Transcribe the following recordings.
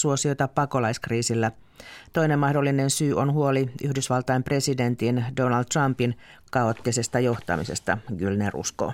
suosiota pakolaiskriisillä. Toinen mahdollinen syy on huoli Yhdysvaltain presidentin Donald Trumpin kaoottisesta johtamisesta, Gylner uskoo.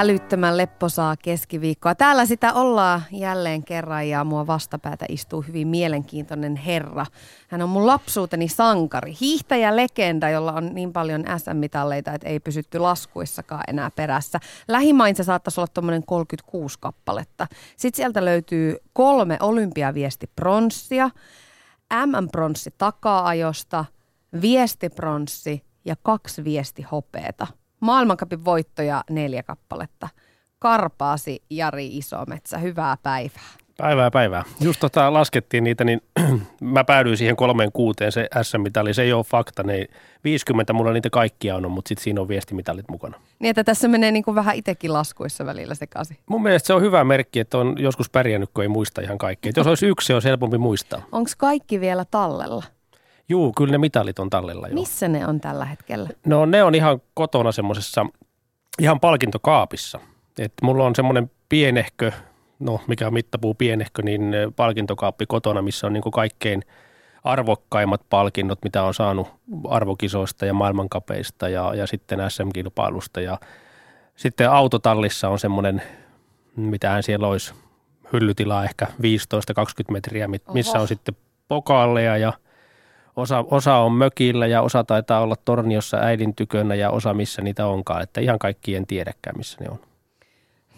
Älyttömän lepposaa keskiviikkoa. Täällä sitä ollaan jälleen kerran ja mua vastapäätä istuu hyvin mielenkiintoinen herra. Hän on mun lapsuuteni sankari, hiihtäjä legenda, jolla on niin paljon SM-mitalleita, että ei pysytty laskuissakaan enää perässä. Lähimain se saattaisi olla tuommoinen 36 kappaletta. Sitten sieltä löytyy kolme olympiaviesti pronssia, MM-pronssi taka-ajosta, viestipronssi ja kaksi viesti hopeeta – Maailmankapin voittoja neljä kappaletta. Karpaasi Jari Isometsä, hyvää päivää. Päivää päivää. Just tota laskettiin niitä, niin mä päädyin siihen kolmeen kuuteen se SM-mitali. Se ei ole fakta, ne 50 mulla niitä kaikkia on, mutta sitten siinä on viestimitalit mukana. Niin, että tässä menee niin kuin vähän itsekin laskuissa välillä sekaisin. Mun mielestä se on hyvä merkki, että on joskus pärjännyt, kun ei muista ihan kaikkea. jos olisi yksi, se olisi helpompi muistaa. Onko kaikki vielä tallella? Juu, kyllä ne mitalit on tallella jo. Missä ne on tällä hetkellä? No ne on ihan kotona semmoisessa ihan palkintokaapissa. Et mulla on semmoinen pienehkö, no mikä on mittapuu pienehkö, niin palkintokaappi kotona, missä on niin kaikkein arvokkaimmat palkinnot, mitä on saanut arvokisoista ja maailmankapeista ja, ja sitten SM-kilpailusta. Ja sitten autotallissa on semmoinen, mitähän siellä olisi, hyllytila ehkä 15-20 metriä, missä Oho. on sitten pokaaleja ja – Osa, osa on mökillä ja osa taitaa olla torniossa äidin tykönä ja osa missä niitä onkaan. Että ihan kaikki en tiedäkään, missä ne on.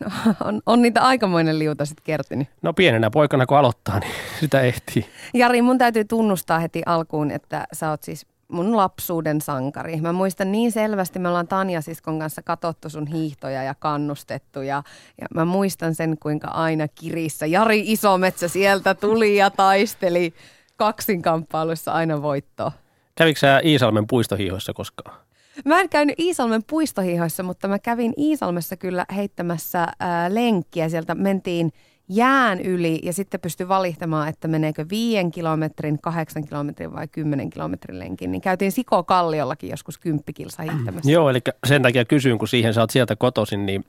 No, on, on niitä aikamoinen liuta sitten kertynyt. No pienenä poikana kun aloittaa, niin sitä ehtii. Jari, mun täytyy tunnustaa heti alkuun, että sä oot siis mun lapsuuden sankari. Mä muistan niin selvästi, me ollaan Tanja siskon kanssa katsottu sun hiihtoja ja kannustettu ja, ja mä muistan sen, kuinka aina kirissä Jari Isometsä sieltä tuli ja taisteli kaksinkamppailuissa aina voittoa. Kävikö sä Iisalmen puistohiihoissa koskaan? Mä en käynyt Iisalmen puistohiihoissa, mutta mä kävin Iisalmessa kyllä heittämässä ää, lenkkiä. Sieltä mentiin jään yli ja sitten pystyi valihtamaan, että meneekö viien kilometrin, kahdeksan kilometrin vai kymmenen kilometrin lenkin. Niin käytiin Siko Kalliollakin joskus kymppikilsa hiihtämässä. Joo, eli sen takia kysyn, kun siihen sä oot sieltä kotoisin, niin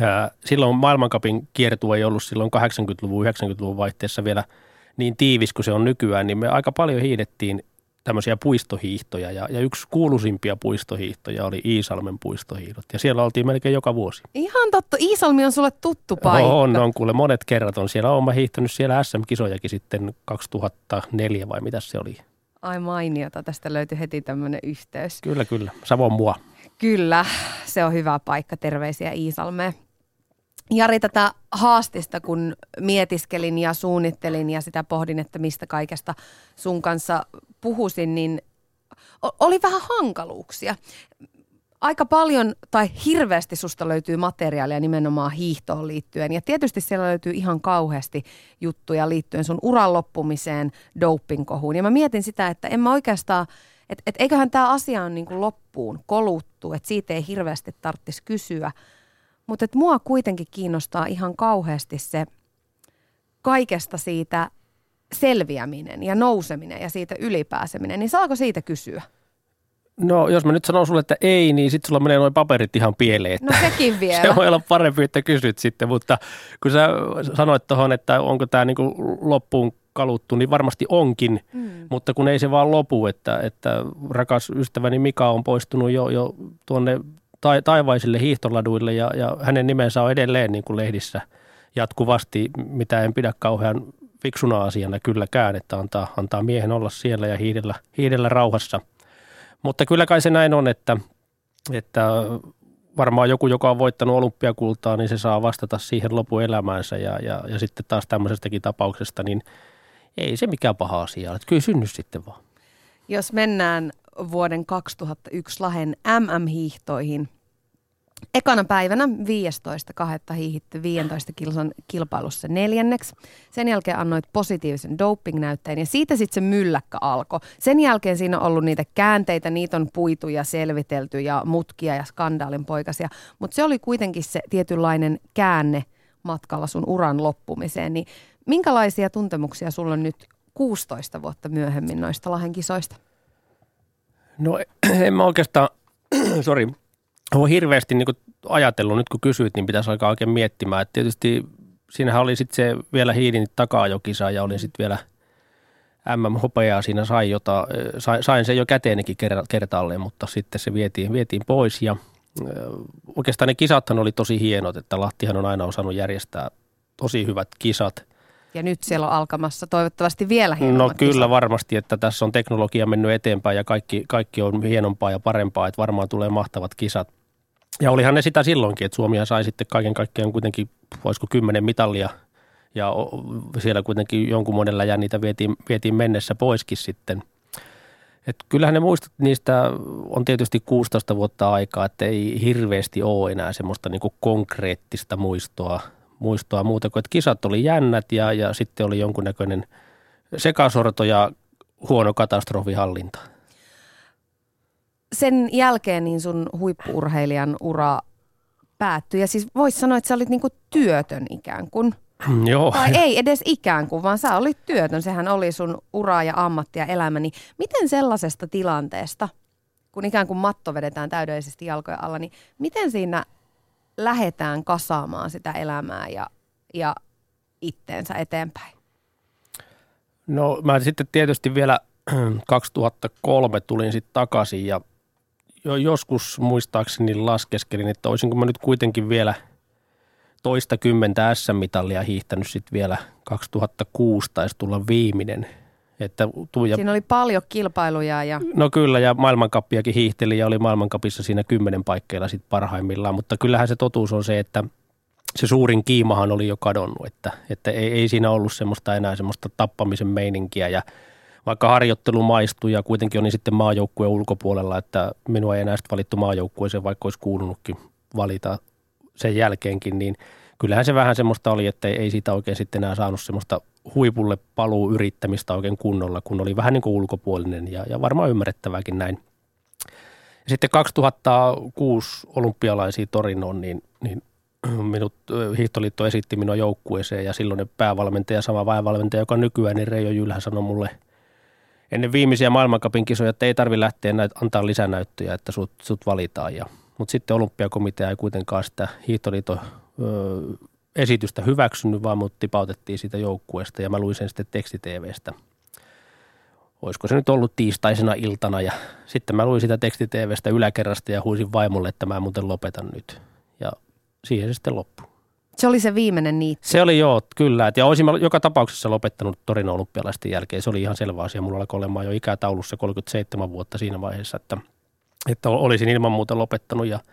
ää, silloin maailmankapin kiertu ei ollut silloin 80-luvun, 90-luvun vaihteessa vielä – niin tiivis kuin se on nykyään, niin me aika paljon hiidettiin tämmöisiä puistohiihtoja ja, ja yksi kuuluisimpia puistohiihtoja oli Iisalmen puistohiihdot ja siellä oltiin melkein joka vuosi. Ihan totta, Iisalmi on sulle tuttu paikka. On, on kuule monet kerrat on siellä. Olen hiihtänyt siellä SM-kisojakin sitten 2004 vai mitä se oli. Ai mainiota, tästä löytyi heti tämmöinen yhteys. Kyllä, kyllä. Savon mua. Kyllä, se on hyvä paikka. Terveisiä Iisalmeen. Jari, tätä haastista, kun mietiskelin ja suunnittelin ja sitä pohdin, että mistä kaikesta sun kanssa puhusin, niin oli vähän hankaluuksia. Aika paljon tai hirveästi susta löytyy materiaalia nimenomaan hiihtoon liittyen. Ja tietysti siellä löytyy ihan kauheasti juttuja liittyen sun uran loppumiseen, dopingkohuun. Ja mä mietin sitä, että en mä oikeastaan, että et eiköhän tämä asia on niin kuin loppuun koluttu, että siitä ei hirveästi tarvitsisi kysyä – mutta et mua kuitenkin kiinnostaa ihan kauheasti se kaikesta siitä selviäminen ja nouseminen ja siitä ylipääseminen. Niin saako siitä kysyä? No jos mä nyt sanon sulle, että ei, niin sitten sulla menee noin paperit ihan pieleen. Että no sekin vielä. se voi olla parempi, että kysyt sitten, mutta kun sä sanoit tuohon, että onko tämä niinku loppuun kaluttu, niin varmasti onkin, mm. mutta kun ei se vaan lopu, että, että rakas ystäväni Mika on poistunut jo, jo tuonne ta- taivaisille hiihtoladuille ja, ja hänen nimensä on edelleen niin kuin lehdissä jatkuvasti, mitä en pidä kauhean fiksuna asiana kylläkään, että antaa, antaa miehen olla siellä ja hiidellä, hiidellä rauhassa. Mutta kyllä kai se näin on, että, että varmaan joku, joka on voittanut olympiakultaa, niin se saa vastata siihen lopuelämäänsä ja, ja, ja sitten taas tämmöisestäkin tapauksesta, niin ei se mikään paha asia ole. Kyllä synny sitten vaan. Jos mennään vuoden 2001 Lahen MM-hiihtoihin, Ekana päivänä 15.2. hiihitty 15 kilson kilpailussa neljänneksi. Sen jälkeen annoit positiivisen doping-näytteen ja siitä sitten se mylläkkä alkoi. Sen jälkeen siinä on ollut niitä käänteitä, niitä on puitu ja selvitelty ja mutkia ja skandaalin poikasia. Mutta se oli kuitenkin se tietynlainen käänne matkalla sun uran loppumiseen. Niin minkälaisia tuntemuksia sulla on nyt 16 vuotta myöhemmin noista Lahden kisoista? No en mä oikeastaan, sori, olen hirveästi niin kuin ajatellut, nyt kun kysyit, niin pitäisi alkaa oikein miettimään. Että tietysti siinähän oli sitten se vielä hiidin takajokisa ja olin sitten vielä MM-hopeaa siinä sai, jota, sain sen jo käteenikin kertaalleen, mutta sitten se vietiin, vietiin pois ja oikeastaan ne kisathan oli tosi hienot, että Lahtihan on aina osannut järjestää tosi hyvät kisat – ja nyt siellä on alkamassa toivottavasti vielä hienommat No kyllä kisat. varmasti, että tässä on teknologia mennyt eteenpäin ja kaikki, kaikki on hienompaa ja parempaa, että varmaan tulee mahtavat kisat. Ja olihan ne sitä silloinkin, että Suomia sai sitten kaiken kaikkiaan kuitenkin, voisiko kymmenen mitallia ja siellä kuitenkin jonkun monella ja niitä vietiin, vietiin mennessä poiskin sitten. Et kyllähän ne muistot niistä on tietysti 16 vuotta aikaa, että ei hirveästi ole enää semmoista niinku konkreettista muistoa – muistoa muuta kuin, että kisat oli jännät ja, ja sitten oli jonkunnäköinen sekasorto ja huono katastrofihallinta. Sen jälkeen niin sun huippuurheilijan ura päättyi ja siis voisi sanoa, että sä olit niinku työtön ikään kuin. Joo. Tai ei edes ikään kuin, vaan sä olit työtön. Sehän oli sun ura ja ammatti ja elämä. Niin miten sellaisesta tilanteesta, kun ikään kuin matto vedetään täydellisesti jalkojen alla, niin miten siinä lähdetään kasaamaan sitä elämää ja, ja itteensä eteenpäin? No mä sitten tietysti vielä 2003 tulin sitten takaisin ja jo joskus muistaakseni laskeskelin, että olisinko mä nyt kuitenkin vielä toista kymmentä S-mitallia hiihtänyt sitten vielä 2006 taisi tulla viimeinen – että tuja... Siinä oli paljon kilpailuja. Ja... No kyllä, ja maailmankappiakin hiihteli ja oli maailmankapissa siinä kymmenen paikkeilla sitten parhaimmillaan, mutta kyllähän se totuus on se, että se suurin kiimahan oli jo kadonnut, että, että ei, ei siinä ollut semmoista enää semmoista tappamisen meininkiä ja vaikka harjoittelu maistui ja kuitenkin oli sitten maajoukkueen ulkopuolella, että minua ei enää valittu maajoukkueeseen, vaikka olisi kuulunutkin valita sen jälkeenkin, niin kyllähän se vähän semmoista oli, että ei siitä oikein sitten enää saanut semmoista huipulle paluu yrittämistä oikein kunnolla, kun oli vähän niin kuin ulkopuolinen ja, ja varmaan ymmärrettävääkin näin. Sitten 2006 olympialaisia Torinoon, niin, niin minut, Hiihtoliitto esitti minua joukkueeseen ja silloin päävalmentaja, sama päävalmentaja, joka nykyään, niin Reijo Jylhä sanoi mulle ennen viimeisiä maailmankapin kisoja, että ei tarvitse lähteä näitä, antaa lisänäyttöjä, että sut, sut valitaan. Ja, mutta sitten olympiakomitea ei kuitenkaan sitä Hiihtoliiton esitystä hyväksynyt, vaan mut tipautettiin siitä joukkueesta ja mä luin sen sitten tekstiteeveestä. Olisiko se nyt ollut tiistaisena iltana ja sitten mä luin sitä tekstiteevestä yläkerrasta ja huisin vaimolle, että mä muuten lopetan nyt. Ja siihen se sitten loppui. Se oli se viimeinen niitti. Se oli joo, kyllä. Ja olisin joka tapauksessa lopettanut Torino olympialaisten jälkeen. Se oli ihan selvä asia. Mulla alkoi olemaan jo ikätaulussa 37 vuotta siinä vaiheessa, että, että olisin ilman muuta lopettanut. Ja –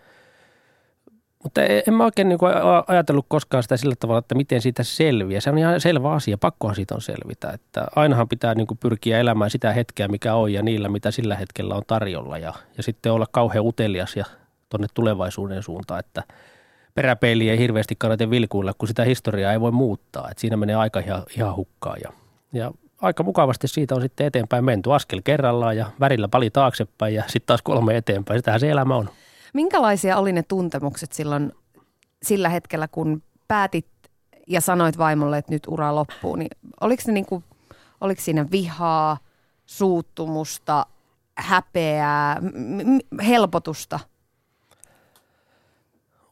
mutta e- en mä oikein niin ajatellut koskaan sitä sillä tavalla, että miten siitä selviää. Se on ihan selvä asia, pakkohan siitä on selvitä. Että ainahan pitää niin kuin pyrkiä elämään sitä hetkeä, mikä on ja niillä, mitä sillä hetkellä on tarjolla. Ja, ja sitten olla kauhean utelias ja tuonne tulevaisuuden suuntaan, että peräpeiliä ei hirveästi kannata vilkuilla, kun sitä historiaa ei voi muuttaa. Että siinä menee aika ihan, ihan hukkaan. Ja, ja aika mukavasti siitä on sitten eteenpäin menty askel kerrallaan ja värillä pali taaksepäin ja sitten taas kolme eteenpäin. Sitähän se elämä on. Minkälaisia oli ne tuntemukset silloin sillä hetkellä, kun päätit ja sanoit vaimolle, että nyt ura loppuu, niin oliko, ne niin kuin, oliko siinä vihaa, suuttumusta, häpeää, helpotusta?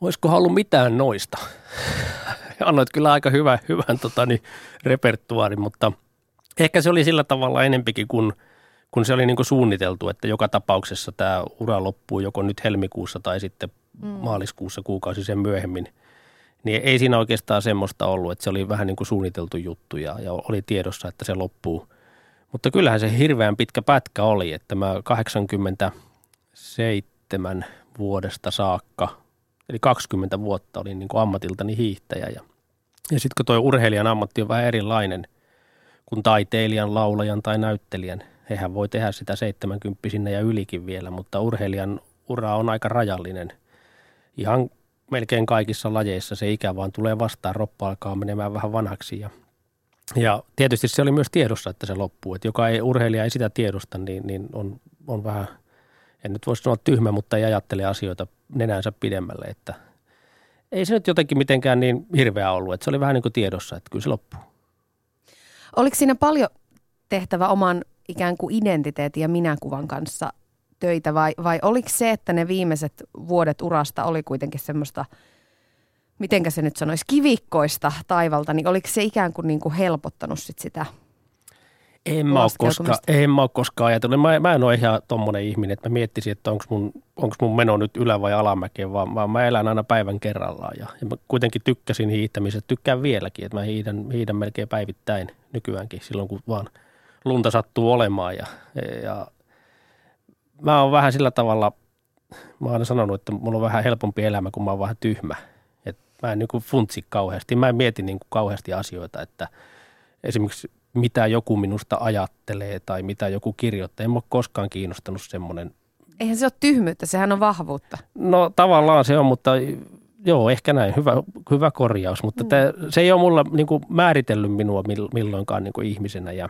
Olisiko ollut mitään noista? Annoit kyllä aika hyvä, hyvän tota, niin, repertuaarin, mutta ehkä se oli sillä tavalla enempikin kuin – kun se oli niin kuin suunniteltu, että joka tapauksessa tämä ura loppuu joko nyt helmikuussa tai sitten mm. maaliskuussa kuukausi sen myöhemmin, niin ei siinä oikeastaan semmoista ollut, että se oli vähän niin kuin suunniteltu juttu ja, ja oli tiedossa, että se loppuu. Mutta kyllähän se hirveän pitkä pätkä oli, että mä 87 vuodesta saakka, eli 20 vuotta olin niin kuin ammatiltani hiihtäjä ja, ja sitten kun tuo urheilijan ammatti on vähän erilainen kuin taiteilijan, laulajan tai näyttelijän – hehän voi tehdä sitä 70 ja ylikin vielä, mutta urheilijan ura on aika rajallinen. Ihan melkein kaikissa lajeissa se ikä vaan tulee vastaan, roppa alkaa menemään vähän vanhaksi ja, ja tietysti se oli myös tiedossa, että se loppuu. Että joka ei, urheilija ei sitä tiedosta, niin, niin on, on vähän, en nyt voisi sanoa tyhmä, mutta ei ajattele asioita nenänsä pidemmälle, että ei se nyt jotenkin mitenkään niin hirveä ollut, että se oli vähän niin kuin tiedossa, että kyllä se loppuu. Oliko siinä paljon tehtävä oman ikään kuin identiteetin ja minäkuvan kanssa töitä vai, vai oliko se, että ne viimeiset vuodet urasta oli kuitenkin semmoista, mitenkä se nyt sanoisi, kivikkoista taivalta, niin oliko se ikään kuin, niin kuin helpottanut sit sitä en mä, ole koskaan, en mä ole koskaan ajatellut. Mä, mä en ole ihan tommonen ihminen, että mä miettisin, että onko mun, onks mun meno nyt ylä- vai alamäkeen, vaan, vaan mä elän aina päivän kerrallaan. Ja, ja mä kuitenkin tykkäsin hiihtämisestä, tykkään vieläkin, että mä hiihdän, hiihdän melkein päivittäin nykyäänkin silloin, kun vaan lunta sattuu olemaan. Ja, ja mä oon vähän sillä tavalla, mä oon aina sanonut, että mulla on vähän helpompi elämä, kun mä oon vähän tyhmä. Et mä en niin kuin funtsi kauheasti, mä en mieti niin kuin kauheasti asioita, että esimerkiksi mitä joku minusta ajattelee tai mitä joku kirjoittaa. En ole koskaan kiinnostanut semmoinen. Eihän se ole tyhmyyttä, sehän on vahvuutta. No tavallaan se on, mutta joo, ehkä näin. Hyvä, hyvä korjaus, mutta mm. te, se ei ole mulla niin kuin, määritellyt minua milloinkaan niin kuin ihmisenä. Ja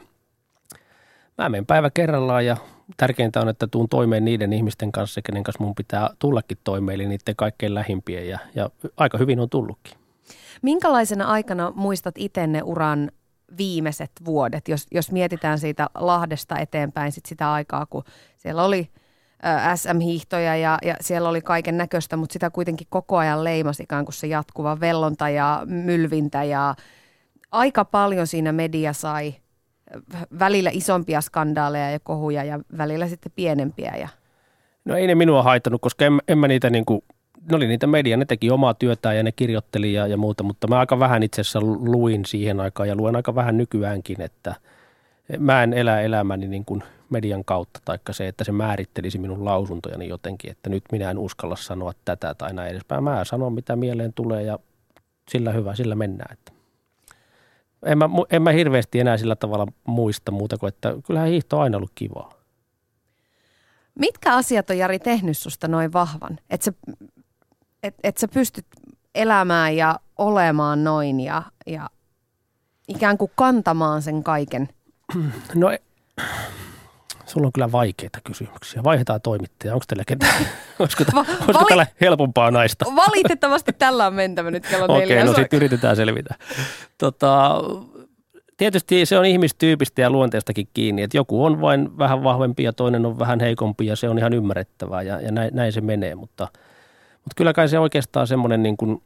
mä menen päivä kerrallaan ja tärkeintä on, että tuun toimeen niiden ihmisten kanssa, kenen kanssa mun pitää tullakin toimeen, eli niiden kaikkein lähimpien ja, ja aika hyvin on tullutkin. Minkälaisena aikana muistat itenne uran viimeiset vuodet, jos, jos mietitään siitä Lahdesta eteenpäin sit sitä aikaa, kun siellä oli SM-hiihtoja ja, ja siellä oli kaiken näköistä, mutta sitä kuitenkin koko ajan leimasi ikään kuin se jatkuva vellonta ja mylvintä ja aika paljon siinä media sai välillä isompia skandaaleja ja kohuja ja välillä sitten pienempiä. Ja... No ei ne minua haittanut, koska en, en mä niitä niin kuin ne oli niitä media, ne teki omaa työtään ja ne kirjoitteli ja, ja muuta, mutta mä aika vähän itse asiassa luin siihen aikaan ja luen aika vähän nykyäänkin, että mä en elä elämäni niin kuin median kautta, taikka se, että se määrittelisi minun lausuntojani jotenkin, että nyt minä en uskalla sanoa tätä tai näin edespäin. Mä sanon, mitä mieleen tulee ja sillä hyvä, sillä mennään. Että en, mä, en mä hirveästi enää sillä tavalla muista muuta kuin, että kyllähän hiihto on aina ollut kivaa. Mitkä asiat on Jari tehnyt susta noin vahvan? Että sä että et sä pystyt elämään ja olemaan noin ja, ja ikään kuin kantamaan sen kaiken? No sulla on kyllä vaikeita kysymyksiä. Vaihdetaan toimittaja. Onko teillä ketään? Olisiko, Va- olisiko vali- tällä helpompaa naista? Valitettavasti tällä on mentävä nyt kello Okei, okay, no sitten yritetään selvitä. Tota, tietysti se on ihmistyypistä ja luonteestakin kiinni, että joku on vain vähän vahvempi ja toinen on vähän heikompi ja se on ihan ymmärrettävää ja, ja näin, näin se menee, mutta – mutta kyllä kai se oikeastaan semmoinen, niin kuin,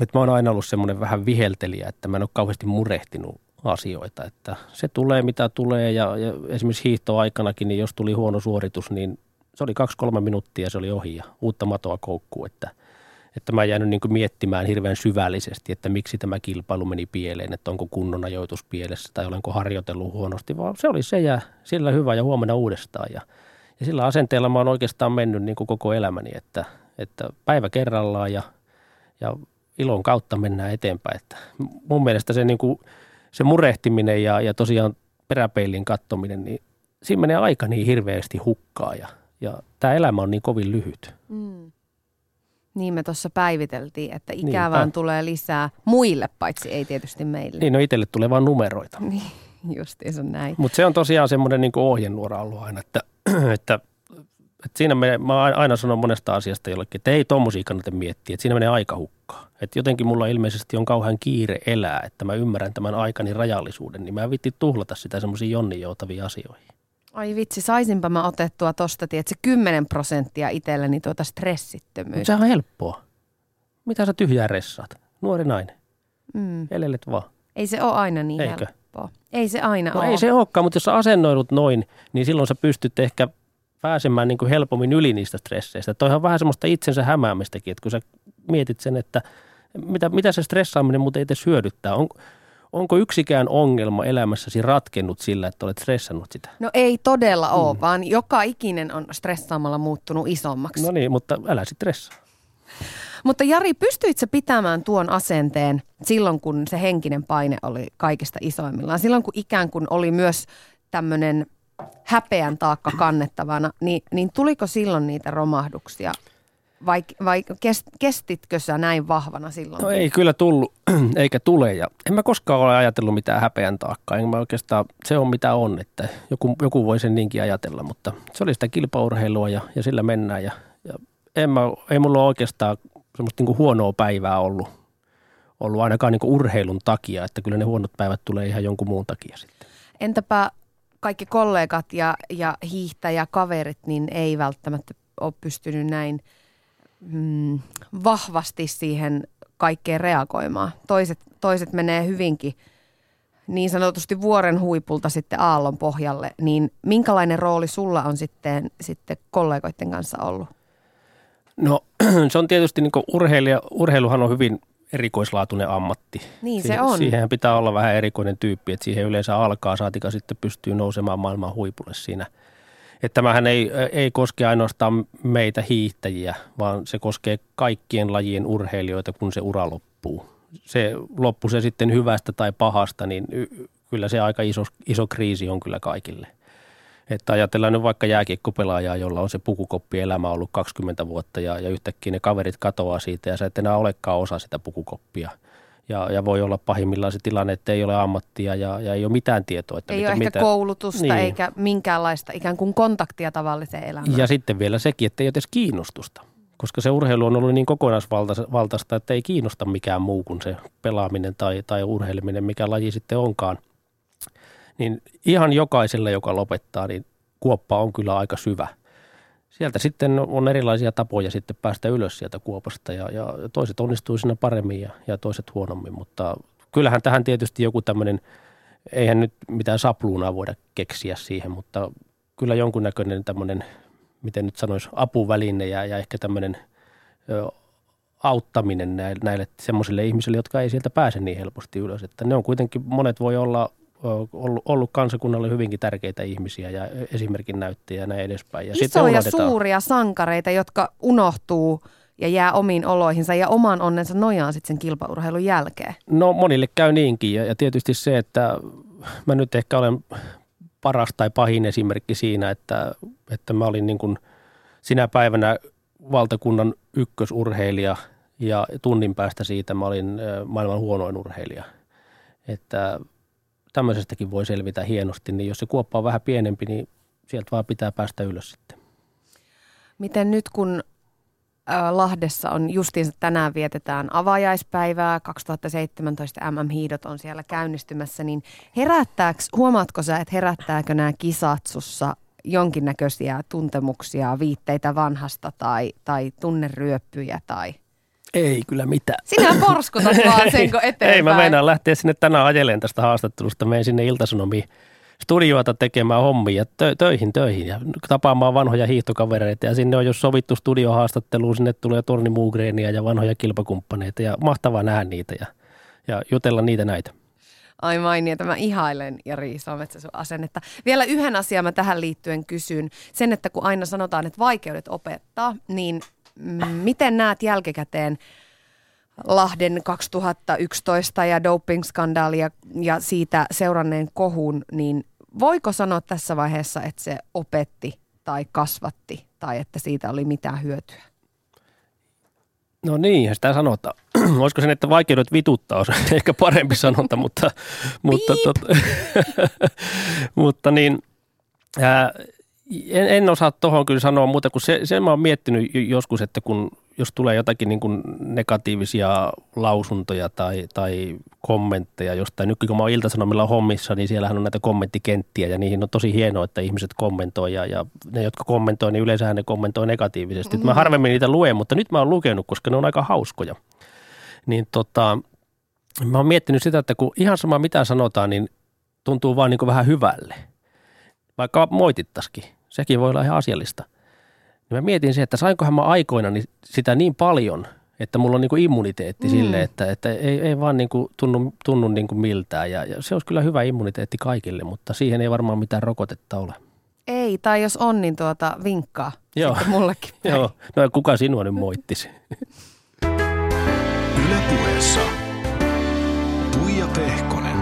että mä oon aina ollut semmoinen vähän viheltelijä, että mä en ole kauheasti murehtinut asioita. Että se tulee mitä tulee ja, ja esimerkiksi hiihtoaikanakin, niin jos tuli huono suoritus, niin se oli kaksi-kolme minuuttia se oli ohi ja uutta matoa koukkuu, että, että mä en jäänyt niin miettimään hirveän syvällisesti, että miksi tämä kilpailu meni pieleen, että onko kunnon ajoitus pielessä tai olenko harjoitellut huonosti, vaan se oli se ja sillä hyvä ja huomenna uudestaan ja, ja sillä asenteella mä oon oikeastaan mennyt niin kuin koko elämäni, että, että päivä kerrallaan ja, ja ilon kautta mennään eteenpäin. Että mun mielestä se, niin kuin, se murehtiminen ja, ja tosiaan peräpeilin kattominen, niin siinä menee aika niin hirveästi hukkaa ja, ja tämä elämä on niin kovin lyhyt. Mm. Niin me tuossa päiviteltiin, että ikää vaan tulee lisää muille, paitsi ei tietysti meille. Niin, no itselle tulee vaan numeroita. Niin, justiinsa näin. Mutta se on tosiaan semmoinen niin ohjenuora ollut aina, että, että et siinä menee, mä aina sanon monesta asiasta jollekin, että ei tommosia kannata miettiä, että siinä menee aika hukkaa. Että jotenkin mulla ilmeisesti on kauhean kiire elää, että mä ymmärrän tämän aikani rajallisuuden, niin mä vitti tuhlata sitä semmoisiin jonninjoutaviin asioihin. Ai vitsi, saisinpa mä otettua tosta, että se 10 prosenttia itselleni tuota stressittömyyttä. Se on helppoa. Mitä sä tyhjää ressaat? Nuori nainen. Mm. Elelet vaan. Ei se ole aina niin Eikö? helppoa. Ei se aina no ole. ei se olekaan, mutta jos sä asennoidut noin, niin silloin sä pystyt ehkä pääsemään niin kuin helpommin yli niistä stresseistä. Toi on vähän semmoista itsensä hämäämistäkin, että kun sä mietit sen, että mitä, mitä se stressaaminen muuten itse hyödyttää. On, onko yksikään ongelma elämässäsi ratkennut sillä, että olet stressannut sitä? No ei todella ole, mm. vaan joka ikinen on stressaamalla muuttunut isommaksi. No niin, mutta älä sitten stressaa. Mutta Jari, pystyit sä pitämään tuon asenteen silloin, kun se henkinen paine oli kaikista isoimmillaan? Silloin, kun ikään kuin oli myös tämmöinen häpeän taakka kannettavana, niin, niin tuliko silloin niitä romahduksia vai, vai kest, kestitkö sä näin vahvana silloin? No ei kyllä tullut, eikä tule. Ja en mä koskaan ole ajatellut mitään häpeän taakkaa. En mä oikeastaan, se on mitä on, että joku, joku voi sen niinkin ajatella. Mutta se oli sitä kilpaurheilua ja, ja sillä mennään. Ja, ja en mä, ei mulla ole oikeastaan semmoista niin kuin huonoa päivää ollut, ollut ainakaan niin kuin urheilun takia. Että kyllä ne huonot päivät tulee ihan jonkun muun takia sitten. Entäpä kaikki kollegat ja, ja hiihtäjäkaverit, niin ei välttämättä ole pystynyt näin mm, vahvasti siihen kaikkeen reagoimaan. Toiset, toiset menee hyvinkin niin sanotusti vuoren huipulta sitten aallon pohjalle, niin minkälainen rooli sulla on sitten, sitten kollegoiden kanssa ollut? No se on tietysti niin urheilija, urheiluhan on hyvin erikoislaatuinen ammatti. Niin se on. Siihen pitää olla vähän erikoinen tyyppi, että siihen yleensä alkaa, saatika sitten pystyy nousemaan maailman huipulle siinä. Että tämähän ei, ei koske ainoastaan meitä hiihtäjiä, vaan se koskee kaikkien lajien urheilijoita, kun se ura loppuu. Se loppu se sitten hyvästä tai pahasta, niin kyllä se aika iso, iso kriisi on kyllä kaikille. Että ajatellaan nyt vaikka jääkiekkopelaajaa, jolla on se pukukoppi elämä ollut 20 vuotta ja, ja yhtäkkiä ne kaverit katoaa siitä ja sä et enää olekaan osa sitä pukukoppia. Ja, ja voi olla pahimmillaan se tilanne, että ei ole ammattia ja, ja ei ole mitään tietoa. Että ei mitä, ole ehkä mitä, koulutusta niin. eikä minkäänlaista ikään kuin kontaktia tavalliseen elämään. Ja sitten vielä sekin, että ei ole edes kiinnostusta. Koska se urheilu on ollut niin kokonaisvaltaista, että ei kiinnosta mikään muu kuin se pelaaminen tai, tai urheileminen, mikä laji sitten onkaan – niin ihan jokaiselle, joka lopettaa, niin kuoppa on kyllä aika syvä. Sieltä sitten on erilaisia tapoja sitten päästä ylös sieltä kuopasta ja, ja toiset onnistuu siinä paremmin ja, ja toiset huonommin, mutta kyllähän tähän tietysti joku tämmöinen, eihän nyt mitään sapluunaa voida keksiä siihen, mutta kyllä jonkunnäköinen tämmöinen, miten nyt sanoisi, apuväline ja, ja ehkä tämmöinen ö, auttaminen näille, näille semmoisille ihmisille, jotka ei sieltä pääse niin helposti ylös. Että ne on kuitenkin, monet voi olla ollut, ollut kansakunnalle hyvinkin tärkeitä ihmisiä ja esimerkin näyttäjiä ja näin edespäin. Ja Isoja suuria sankareita, jotka unohtuu ja jää omiin oloihinsa ja oman onnensa nojaan sitten sen kilpaurheilun jälkeen. No monille käy niinkin ja, ja tietysti se, että mä nyt ehkä olen paras tai pahin esimerkki siinä, että, että mä olin niin kuin sinä päivänä valtakunnan ykkösurheilija ja tunnin päästä siitä mä olin maailman huonoin urheilija. Että tämmöisestäkin voi selvitä hienosti, niin jos se kuoppa on vähän pienempi, niin sieltä vaan pitää päästä ylös sitten. Miten nyt kun Lahdessa on justiinsa tänään vietetään avajaispäivää, 2017 MM-hiidot on siellä käynnistymässä, niin herättääkö, huomaatko sä, että herättääkö nämä kisat sussa jonkinnäköisiä tuntemuksia, viitteitä vanhasta tai, tai tunneryöppyjä tai – ei kyllä mitään. Sinä porskutat vaan sen, kun eteenpäin. Ei, mä meinaan lähteä sinne tänään ajeleen tästä haastattelusta. Menen sinne Iltasanomiin studioita tekemään hommia, tö- töihin töihin ja tapaamaan vanhoja hiihtokavereita. Ja sinne on jo sovittu studiohaastatteluun, sinne tulee Torni Muugreenia ja vanhoja kilpakumppaneita ja mahtavaa nähdä niitä ja, ja jutella niitä näitä. Ai mainiota, mä ihailen Jari Isometsa sun asennetta. Vielä yhden asian mä tähän liittyen kysyn. Sen, että kun aina sanotaan, että vaikeudet opettaa, niin miten näet jälkikäteen Lahden 2011 ja doping-skandaali ja, ja siitä seuranneen kohun, niin voiko sanoa tässä vaiheessa, että se opetti tai kasvatti tai että siitä oli mitään hyötyä? No niin, sitä sanotaan. Olisiko sen, että vaikeudet vituttaa, olisi ehkä parempi sanonta, mutta, mutta, tot, mutta niin, ää, en, en osaa tuohon kyllä sanoa muuta kuin se, sen mä oon miettinyt joskus, että kun jos tulee jotakin niin kuin negatiivisia lausuntoja tai, tai kommentteja jostain. Nyt kun mä oon Ilta-Sanomilla hommissa, niin siellähän on näitä kommenttikenttiä ja niihin on tosi hienoa, että ihmiset kommentoi ja, ja ne, jotka kommentoi, niin yleensä ne kommentoi negatiivisesti. Mm. Mä harvemmin niitä luen, mutta nyt mä oon lukenut, koska ne on aika hauskoja. Niin tota, mä oon miettinyt sitä, että kun ihan sama mitä sanotaan, niin tuntuu vaan niin kuin vähän hyvälle – vaikka moitittaisikin. Sekin voi olla ihan asiallista. Niin mä mietin se, että sainkohan mä aikoina sitä niin paljon, että mulla on niin kuin immuniteetti mm. sille, että, että ei, ei vaan niin kuin tunnu, tunnu niin kuin miltään. Ja, ja se olisi kyllä hyvä immuniteetti kaikille, mutta siihen ei varmaan mitään rokotetta ole. Ei, tai jos on, niin tuota vinkkaa Joo. mullekin. Joo, no kuka sinua nyt moittisi? Ylepuheessa Tuija Pehkonen.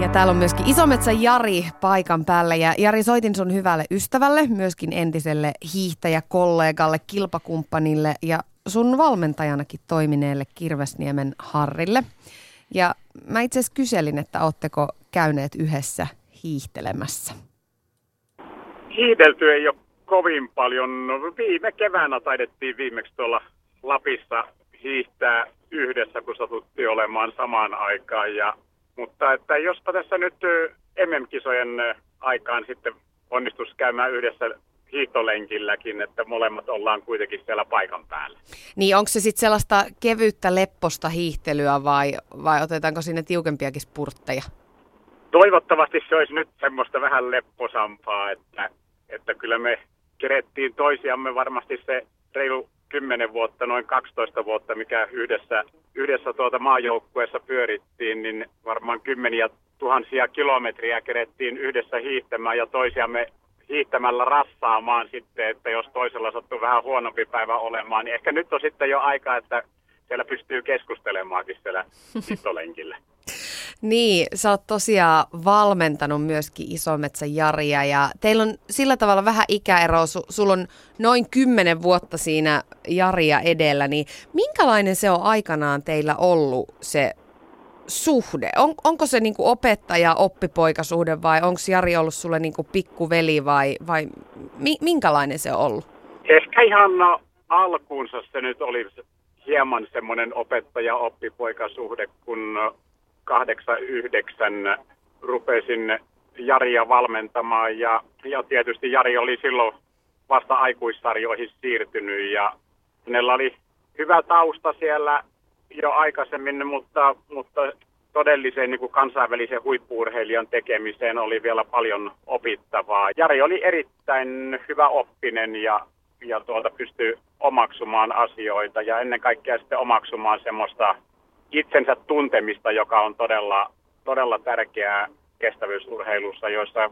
Ja täällä on myöskin Isometsä Jari paikan päällä. Ja Jari, soitin sun hyvälle ystävälle, myöskin entiselle hiihtäjäkollegalle, kilpakumppanille ja sun valmentajanakin toimineelle Kirvesniemen Harrille. Ja mä itse asiassa kyselin, että ootteko käyneet yhdessä hiihtelemässä? Hiihdelty ei ole kovin paljon. Viime keväänä taidettiin viimeksi tuolla Lapissa hiihtää yhdessä, kun satuttiin olemaan samaan aikaan. Ja, mutta että jospa tässä nyt MM-kisojen aikaan sitten onnistus käymään yhdessä hiihtolenkilläkin, että molemmat ollaan kuitenkin siellä paikan päällä. Niin onko se sitten sellaista kevyttä lepposta hiihtelyä vai, vai otetaanko sinne tiukempiakin spurtteja? Toivottavasti se olisi nyt semmoista vähän lepposampaa, että, että kyllä me kerettiin toisiamme varmasti se reilu 10 vuotta, noin 12 vuotta, mikä yhdessä, yhdessä tuota maajoukkueessa pyörittiin, niin varmaan kymmeniä tuhansia kilometriä kerettiin yhdessä hiihtämään ja toisiamme hiihtämällä rassaamaan sitten, että jos toisella sattuu vähän huonompi päivä olemaan, niin ehkä nyt on sitten jo aika, että siellä pystyy keskustelemaankin siellä hiihtolenkillä. Niin, sä oot tosiaan valmentanut myöskin Isometsä Jaria ja teillä on sillä tavalla vähän ikäero, su, sulla on noin kymmenen vuotta siinä Jaria edellä, niin minkälainen se on aikanaan teillä ollut se suhde? On, onko se niinku opettaja-oppipoikasuhde vai onko Jari ollut sulle niinku pikkuveli vai, vai mi, minkälainen se on ollut? Ehkä ihan alkuunsa se nyt oli hieman semmoinen opettaja-oppipoikasuhde, kun 89 rupesin Jaria valmentamaan ja, ja tietysti Jari oli silloin vasta aikuissarjoihin siirtynyt ja hänellä oli hyvä tausta siellä jo aikaisemmin, mutta, mutta todelliseen niin kuin kansainvälisen huippuurheilijan tekemiseen oli vielä paljon opittavaa. Jari oli erittäin hyvä oppinen ja, ja tuolta pystyi omaksumaan asioita ja ennen kaikkea sitten omaksumaan semmoista itsensä tuntemista, joka on todella, todella tärkeää kestävyysurheilussa, jossa,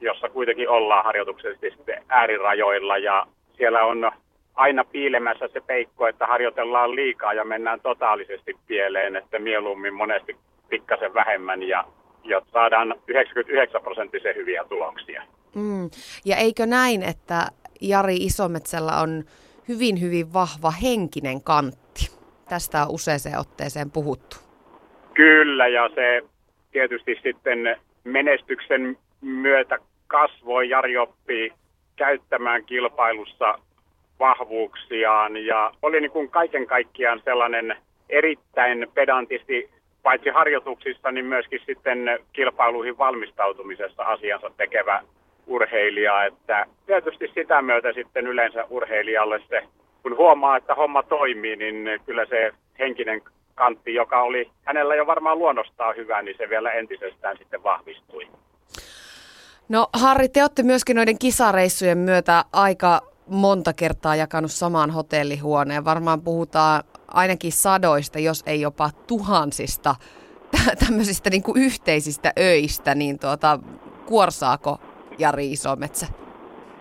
jossa kuitenkin ollaan harjoituksellisesti äärirajoilla ja siellä on aina piilemässä se peikko, että harjoitellaan liikaa ja mennään totaalisesti pieleen, että mieluummin monesti pikkasen vähemmän ja jotta saadaan 99 prosenttisen hyviä tuloksia. Mm. Ja eikö näin, että Jari Isometsällä on hyvin, hyvin vahva henkinen kantti? Tästä on useaseen otteeseen puhuttu. Kyllä, ja se tietysti sitten menestyksen myötä kasvoi. Jari oppi käyttämään kilpailussa vahvuuksiaan ja oli niin kuin kaiken kaikkiaan sellainen erittäin pedantisti paitsi harjoituksissa, niin myöskin sitten kilpailuihin valmistautumisessa asiansa tekevä urheilija. Että tietysti sitä myötä sitten yleensä urheilijalle se, kun huomaa, että homma toimii, niin kyllä se henkinen kantti, joka oli hänellä jo varmaan luonnostaan hyvä, niin se vielä entisestään sitten vahvistui. No Harri, te olette myöskin noiden kisareissujen myötä aika monta kertaa jakanut samaan hotellihuoneen. Varmaan puhutaan ainakin sadoista, jos ei jopa tuhansista tämmöisistä niin kuin yhteisistä öistä, niin tuota, kuorsaako Jari Isometsä?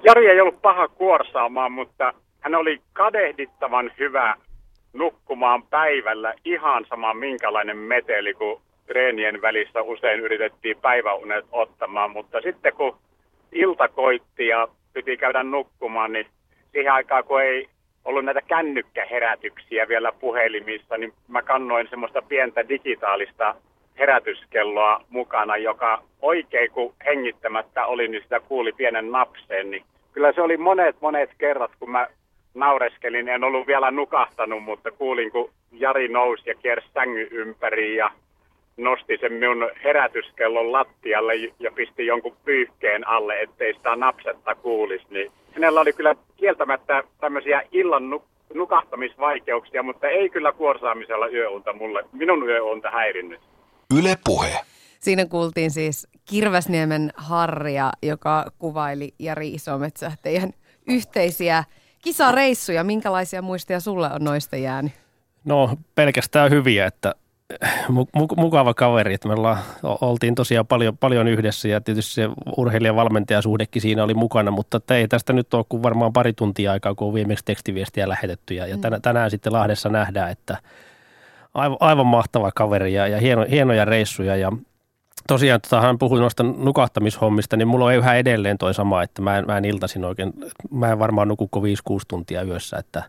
Jari ei ollut paha kuorsaamaan, mutta hän oli kadehdittavan hyvä nukkumaan päivällä ihan sama minkälainen meteli, kun treenien välissä usein yritettiin päiväunet ottamaan, mutta sitten kun ilta koitti ja piti käydä nukkumaan, niin siihen aikaan kun ei ollut näitä kännykkäherätyksiä vielä puhelimissa, niin mä kannoin semmoista pientä digitaalista herätyskelloa mukana, joka oikein kun hengittämättä oli, niin sitä kuuli pienen napseen. Niin kyllä se oli monet monet kerrat, kun mä naureskelin, en ollut vielä nukahtanut, mutta kuulin, kun Jari nousi ja kiersi sängyn ympäri ja nosti sen minun herätyskellon lattialle ja pisti jonkun pyyhkeen alle, ettei sitä napsetta kuulisi. Niin hänellä oli kyllä kieltämättä tämmöisiä illan nuk- nukahtamisvaikeuksia, mutta ei kyllä kuorsaamisella yöunta mulle, minun yöunta häirinnyt. Yle Puhe. Siinä kuultiin siis Kirväsniemen Harria, joka kuvaili Jari Isometsä teidän yhteisiä kisareissuja. Minkälaisia muistia sulle on noista jäänyt? No pelkästään hyviä, että mukava kaveri, että me ollaan, oltiin tosiaan paljon, paljon yhdessä ja tietysti se urheilijan-valmentajasuhdekin siinä oli mukana, mutta ei tästä nyt ole kuin varmaan pari tuntia aikaa, kun on viimeksi tekstiviestiä lähetetty ja, ja mm. tänään, tänään sitten Lahdessa nähdään, että aivan, aivan mahtava kaveri ja, ja hieno, hienoja reissuja ja tosiaan tota, hän puhui noista nukahtamishommista, niin mulla on yhä edelleen toi sama, että mä en, mä en iltaisin oikein, mä en varmaan nuku 5-6 tuntia yössä, että,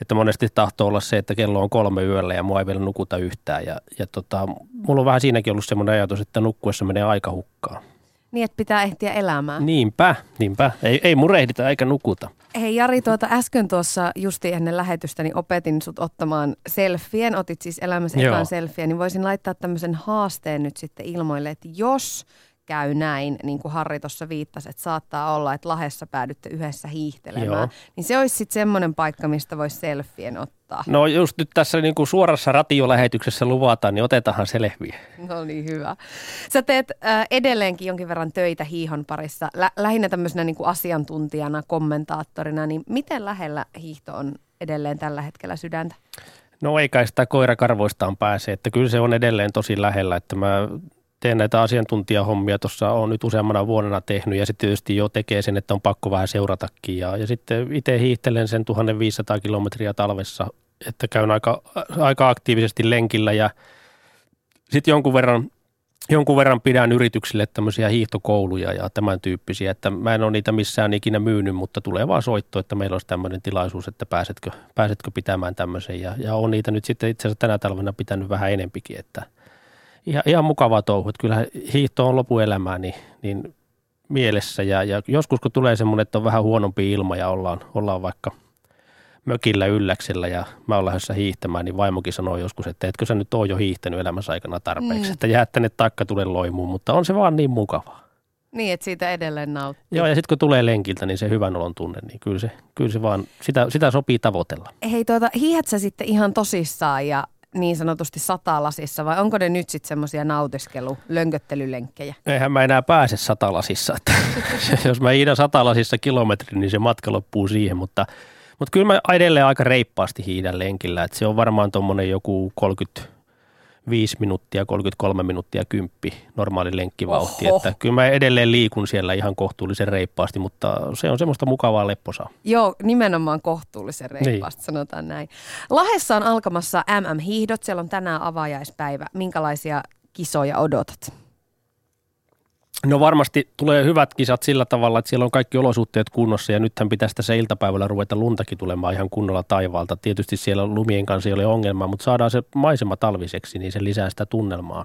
että monesti tahtoo olla se, että kello on kolme yöllä ja mua ei vielä nukuta yhtään ja, ja tota, mulla on vähän siinäkin ollut semmoinen ajatus, että nukkuessa menee aika hukkaan. Niin, että pitää ehtiä elämään. Niinpä, niinpä. Ei, ei murehdita eikä nukuta. Hei Jari, tuota äsken tuossa justi ennen lähetystä, niin opetin sut ottamaan selfien. Otit siis elämässä ekan selfie, niin voisin laittaa tämmöisen haasteen nyt sitten ilmoille, että jos käy näin, niin kuin Harri tuossa viittasi, että saattaa olla, että Lahessa päädytte yhdessä hiihtelemään, Joo. niin se olisi sitten semmoinen paikka, mistä voisi selfien ottaa. No just nyt tässä niin kuin suorassa ratiolähetyksessä luvataan, niin otetaanhan selviä. No niin, hyvä. Sä teet äh, edelleenkin jonkin verran töitä hiihon parissa, Lä- lähinnä tämmöisenä niin kuin asiantuntijana, kommentaattorina, niin miten lähellä hiihto on edelleen tällä hetkellä sydäntä? No ei kai sitä koirakarvoistaan pääse, että kyllä se on edelleen tosi lähellä, että mä teen näitä asiantuntijahommia tuossa on nyt useammana vuonna tehnyt ja sitten tietysti jo tekee sen, että on pakko vähän seuratakin ja, ja sitten itse hiihtelen sen 1500 kilometriä talvessa, että käyn aika, aika aktiivisesti lenkillä ja sitten jonkun verran, jonkun verran pidän yrityksille tämmöisiä hiihtokouluja ja tämän tyyppisiä, että mä en ole niitä missään ikinä myynyt, mutta tulee vaan soitto, että meillä olisi tämmöinen tilaisuus, että pääsetkö, pääsetkö pitämään tämmöisen ja, ja on niitä nyt sitten itse asiassa tänä talvena pitänyt vähän enempikin, että ihan, ihan mukavaa touhu, että kyllä hiihto on lopuelämää niin, niin mielessä ja, ja joskus kun tulee semmoinen, että on vähän huonompi ilma ja ollaan, ollaan vaikka mökillä ylläksellä ja mä oon lähdössä hiihtämään, niin vaimokin sanoo joskus, että etkö sä nyt ole jo hiihtänyt elämässä aikana tarpeeksi, Mm. että jää tänne taikka tule loimuun, mutta on se vaan niin mukavaa. Niin, että siitä edelleen nauttii. Joo, ja sitten kun tulee lenkiltä, niin se hyvän olon tunne, niin kyllä se, kyllä se vaan, sitä, sitä sopii tavoitella. Hei, tuota, sä sitten ihan tosissaan ja niin sanotusti satalasissa vai onko ne nyt sitten semmoisia nautiskelu, lönköttelylenkkejä? Eihän mä enää pääse satalasissa, että jos mä hiidän satalasissa kilometrin, niin se matka loppuu siihen, mutta, mutta kyllä mä edelleen aika reippaasti hiidän lenkillä, että se on varmaan tuommoinen joku 35 minuuttia, 33 minuuttia kymppi normaali lenkkivauhti, Oho. että kyllä mä edelleen liikun siellä ihan kohtuullisen reippaasti, mutta se on semmoista mukavaa lepposaa. Joo, nimenomaan kohtuullisen reippaasti, niin. sanotaan näin. Lahessa on alkamassa MM-hiihdot, siellä on tänään avajaispäivä. Minkälaisia kisoja odotat? No varmasti tulee hyvät kisat sillä tavalla, että siellä on kaikki olosuhteet kunnossa ja nythän pitäisi tässä iltapäivällä ruveta luntakin tulemaan ihan kunnolla taivaalta. Tietysti siellä lumien kanssa ei ole ongelmaa, mutta saadaan se maisema talviseksi, niin se lisää sitä tunnelmaa.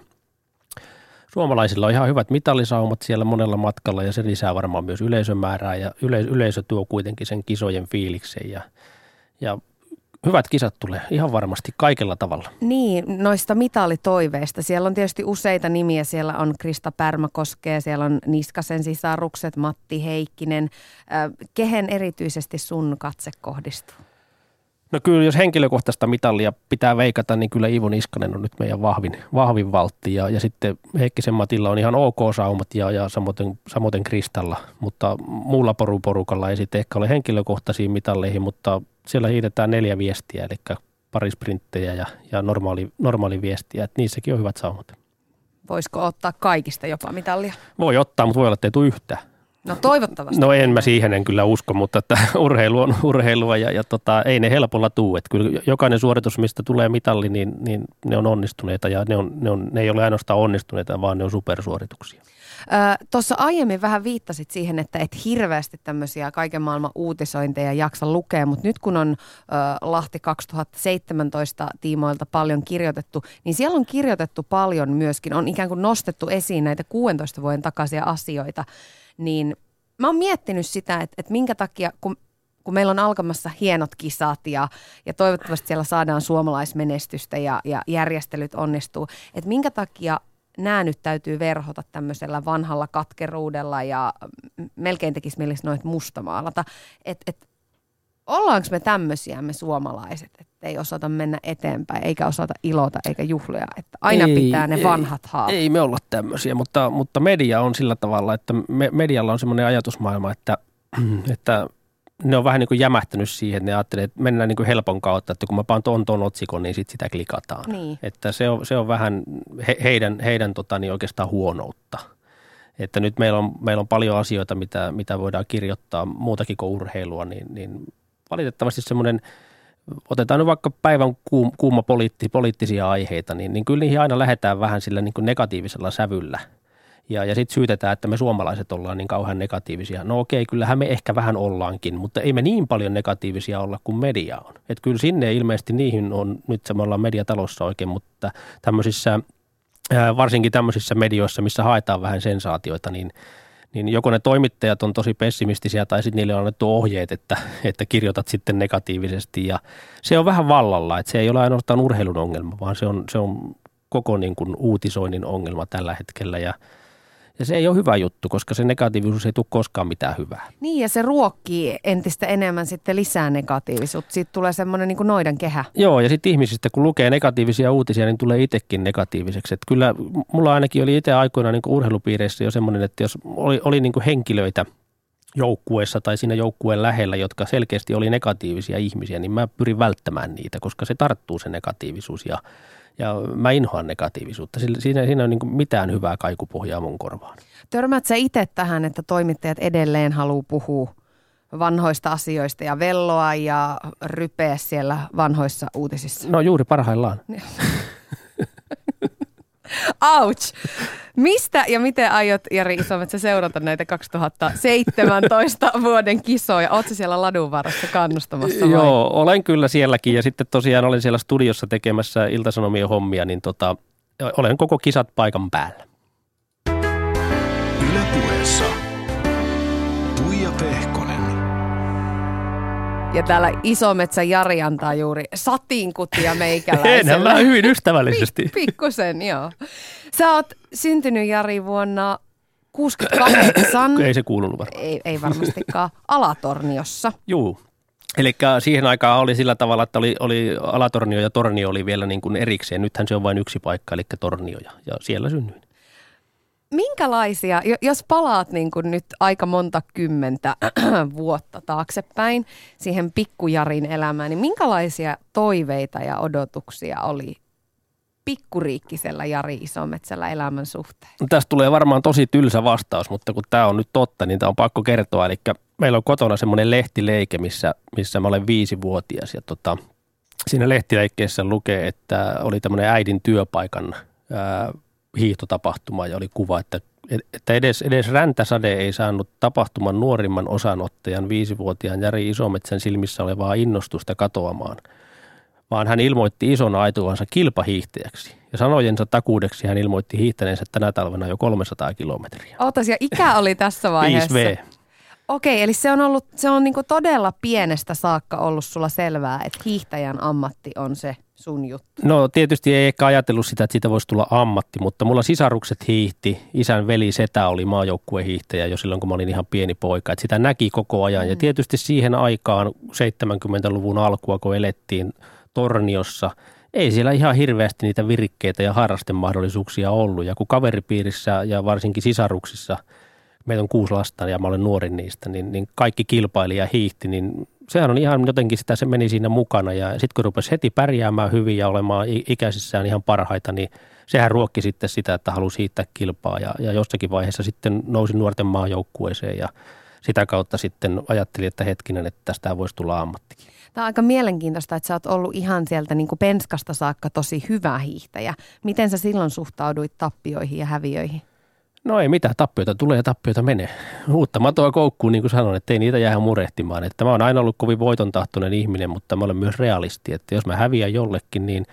Suomalaisilla on ihan hyvät mitallisaumat siellä monella matkalla ja se lisää varmaan myös yleisömäärää ja yle, yleisö tuo kuitenkin sen kisojen fiiliksen ja, ja hyvät kisat tulee ihan varmasti kaikella tavalla. Niin, noista mitalitoiveista. Siellä on tietysti useita nimiä. Siellä on Krista Pärmäkoskea, siellä on Niskasen sisarukset, Matti Heikkinen. Äh, kehen erityisesti sun katse kohdistuu? No kyllä, jos henkilökohtaista mitallia pitää veikata, niin kyllä Iivo Niskanen on nyt meidän vahvin, vahvin valtti. Ja, ja sitten Heikkisen Matilla on ihan ok saumat ja, ja samoin, samoin Kristalla, mutta muulla poruporukalla ei sitten ehkä ole henkilökohtaisiin mitalleihin, mutta siellä hiidetään neljä viestiä, eli pari sprinttejä ja, ja normaali, normaali viestiä, että niissäkin on hyvät saumat. Voisiko ottaa kaikista jopa mitallia? Voi ottaa, mutta voi olla, että ei tule yhtään. No toivottavasti. No en mä siihen en kyllä usko, mutta että urheilu on urheilua ja, ja tota, ei ne helpolla tuu. Että kyllä jokainen suoritus, mistä tulee mitalli, niin, niin ne on onnistuneita ja ne, on, ne, on, ne ei ole ainoastaan onnistuneita, vaan ne on supersuorituksia. Tuossa aiemmin vähän viittasit siihen, että et hirveästi tämmöisiä kaiken maailman uutisointeja jaksa lukea, mutta nyt kun on ö, Lahti 2017 tiimoilta paljon kirjoitettu, niin siellä on kirjoitettu paljon myöskin, on ikään kuin nostettu esiin näitä 16 vuoden takaisia asioita, niin mä oon miettinyt sitä, että, että minkä takia, kun kun meillä on alkamassa hienot kisat ja, ja toivottavasti siellä saadaan suomalaismenestystä ja, ja järjestelyt onnistuu, että minkä takia nämä nyt täytyy verhota tämmöisellä vanhalla katkeruudella ja melkein tekisi mielessä noita mustamaalata. Että et, ollaanko me tämmöisiä me suomalaiset, että ei osata mennä eteenpäin eikä osata ilota eikä juhlia, että aina Ei, pitää ne ei, vanhat haavat. Ei me olla tämmöisiä, mutta, mutta media on sillä tavalla, että me, medialla on semmoinen ajatusmaailma, että, että ne on vähän niin kuin jämähtänyt siihen, että ne ajattelee, että mennään niin kuin helpon kautta, että kun mä paan ton, ton otsikon, niin sit sitä klikataan. Niin. Että se on, se on vähän he, heidän, heidän tota, niin oikeastaan huonoutta. Että nyt meillä on, meillä on paljon asioita, mitä, mitä voidaan kirjoittaa muutakin kuin urheilua, niin, niin valitettavasti semmoinen otetaan nyt vaikka päivän kuuma poliitti, poliittisia aiheita, niin, niin kyllä niihin aina lähdetään vähän sillä niin kuin negatiivisella sävyllä. Ja, ja sitten syytetään, että me suomalaiset ollaan niin kauhean negatiivisia. No okei, kyllähän me ehkä vähän ollaankin, mutta ei me niin paljon negatiivisia olla kuin media on. Että kyllä sinne ilmeisesti niihin on, nyt me ollaan mediatalossa oikein, mutta tämmöisissä, varsinkin tämmöisissä medioissa, missä haetaan vähän sensaatioita, niin – niin joko ne toimittajat on tosi pessimistisiä tai sitten niille on annettu ohjeet, että, että kirjoitat sitten negatiivisesti. Ja se on vähän vallalla, että se ei ole ainoastaan urheilun ongelma, vaan se on, se on koko niin kuin uutisoinnin ongelma tällä hetkellä. Ja – ja se ei ole hyvä juttu, koska se negatiivisuus ei tule koskaan mitään hyvää. Niin ja se ruokkii entistä enemmän sitten lisää negatiivisuutta. Siitä tulee semmoinen niin kuin noidan kehä. Joo ja sitten ihmisistä kun lukee negatiivisia uutisia, niin tulee itsekin negatiiviseksi. Että kyllä mulla ainakin oli itse aikoina niin kuin urheilupiireissä jo semmoinen, että jos oli, oli niin kuin henkilöitä joukkueessa tai siinä joukkueen lähellä, jotka selkeästi oli negatiivisia ihmisiä, niin mä pyrin välttämään niitä, koska se tarttuu se negatiivisuus ja ja mä inhoan negatiivisuutta. Siinä, siinä on niin mitään hyvää kaikupohjaa mun korvaan. Törmät sä itse tähän, että toimittajat edelleen haluaa puhua vanhoista asioista ja velloa ja rypeä siellä vanhoissa uutisissa? No juuri parhaillaan. Ouch! Mistä ja miten aiot, Jari Isometsä, seurata näitä 2017 vuoden kisoja? Oletko siellä ladunvarassa kannustamassa vai? Joo, olen kyllä sielläkin ja sitten tosiaan olen siellä studiossa tekemässä iltasanomien hommia, niin tota, olen koko kisat paikan päällä. Ylepuheessa Tuija Pehkonen. Ja täällä Isometsä Jari antaa juuri satinkutia meikäläiselle. Enhän mä hyvin ystävällisesti. Pik- pikkusen, joo. Sä oot syntynyt Jari vuonna 68. ei se kuulunut varmaan. Ei, ei varmastikaan. Alatorniossa. Juu. Eli siihen aikaan oli sillä tavalla, että oli, oli Alatornio ja Tornio oli vielä niin kuin erikseen. Nythän se on vain yksi paikka, eli Tornio ja, ja siellä synnyin minkälaisia, jos palaat niin kuin nyt aika monta kymmentä vuotta taaksepäin siihen pikkujarin elämään, niin minkälaisia toiveita ja odotuksia oli pikkuriikkisellä Jari Isometsällä elämän suhteen? No, tästä tulee varmaan tosi tylsä vastaus, mutta kun tämä on nyt totta, niin tämä on pakko kertoa. Eli meillä on kotona semmoinen lehtileike, missä, missä mä olen viisivuotias ja tota, siinä lehtileikkeessä lukee, että oli tämmöinen äidin työpaikan ää, hiihtotapahtuma ja oli kuva, että, että edes, edes räntäsade ei saanut tapahtuman nuorimman osanottajan viisivuotiaan Jari Isometsän silmissä olevaa innostusta katoamaan, vaan hän ilmoitti ison aituansa kilpahiihtäjäksi. Ja sanojensa takuudeksi hän ilmoitti hiihtäneensä tänä talvena jo 300 kilometriä. Ootas, ja ikä oli tässä vaiheessa? 5V. Okei, eli se on ollut, se on niinku todella pienestä saakka ollut sulla selvää, että hiihtäjän ammatti on se sun juttu. No tietysti ei ehkä ajatellut sitä, että siitä voisi tulla ammatti, mutta mulla sisarukset hiihti. Isän veli Setä oli maajoukkuehiihtäjä jo silloin, kun mä olin ihan pieni poika. Että sitä näki koko ajan. Mm. Ja tietysti siihen aikaan 70-luvun alkua, kun elettiin Torniossa, ei siellä ihan hirveästi niitä virikkeitä ja harrastemahdollisuuksia ollut. Ja kun kaveripiirissä ja varsinkin sisaruksissa – meitä on kuusi lasta ja mä olen nuorin niistä, niin, niin kaikki kilpaili ja hiihti, niin sehän on ihan jotenkin sitä, se meni siinä mukana ja sitten kun rupesi heti pärjäämään hyvin ja olemaan ikäisissään ihan parhaita, niin sehän ruokki sitten sitä, että halusi hiittää kilpaa ja, ja jossakin vaiheessa sitten nousi nuorten maajoukkueeseen ja sitä kautta sitten ajattelin, että hetkinen, että tästä voisi tulla ammattikin. Tämä on aika mielenkiintoista, että sä oot ollut ihan sieltä niin kuin penskasta saakka tosi hyvä hiihtäjä. Miten sä silloin suhtauduit tappioihin ja häviöihin? No ei mitään, tappioita tulee ja tappioita menee. Uutta matoa koukkuun, niin kuin sanoin, että ei niitä jää murehtimaan. Että mä oon aina ollut kovin voitontahtoinen ihminen, mutta mä olen myös realisti, että jos mä häviän jollekin, niin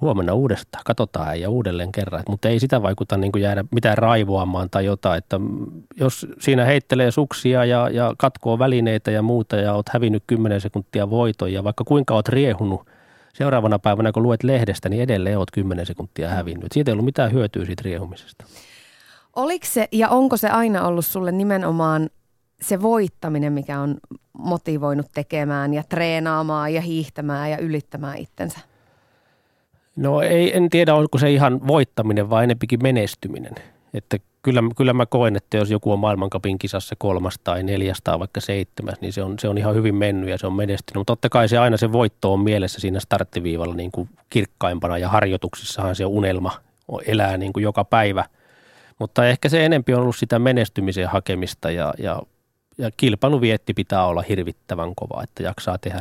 huomenna uudestaan, katsotaan ja uudelleen kerran. Mutta ei sitä vaikuta niin kuin jäädä mitään raivoamaan tai jotain, että jos siinä heittelee suksia ja, ja katkoo välineitä ja muuta ja oot hävinnyt 10 sekuntia voiton ja vaikka kuinka oot riehunut seuraavana päivänä, kun luet lehdestä, niin edelleen oot 10 sekuntia hävinnyt. Siitä ei ollut mitään hyötyä siitä riehumisesta. Oliko se ja onko se aina ollut sulle nimenomaan se voittaminen, mikä on motivoinut tekemään ja treenaamaan ja hiihtämään ja ylittämään itsensä? No ei, en tiedä, onko se ihan voittaminen vai enempikin menestyminen. Että kyllä, kyllä mä koen, että jos joku on maailmankapin kisassa kolmas tai neljäs tai vaikka seitsemäs, niin se on, se on ihan hyvin mennyt ja se on menestynyt. Mutta totta kai se aina se voitto on mielessä siinä starttiviivalla niin kuin kirkkaimpana ja harjoituksissahan se unelma elää niin kuin joka päivä – mutta ehkä se enempi on ollut sitä menestymisen hakemista ja, ja, ja kilpailuvietti pitää olla hirvittävän kova, että jaksaa tehdä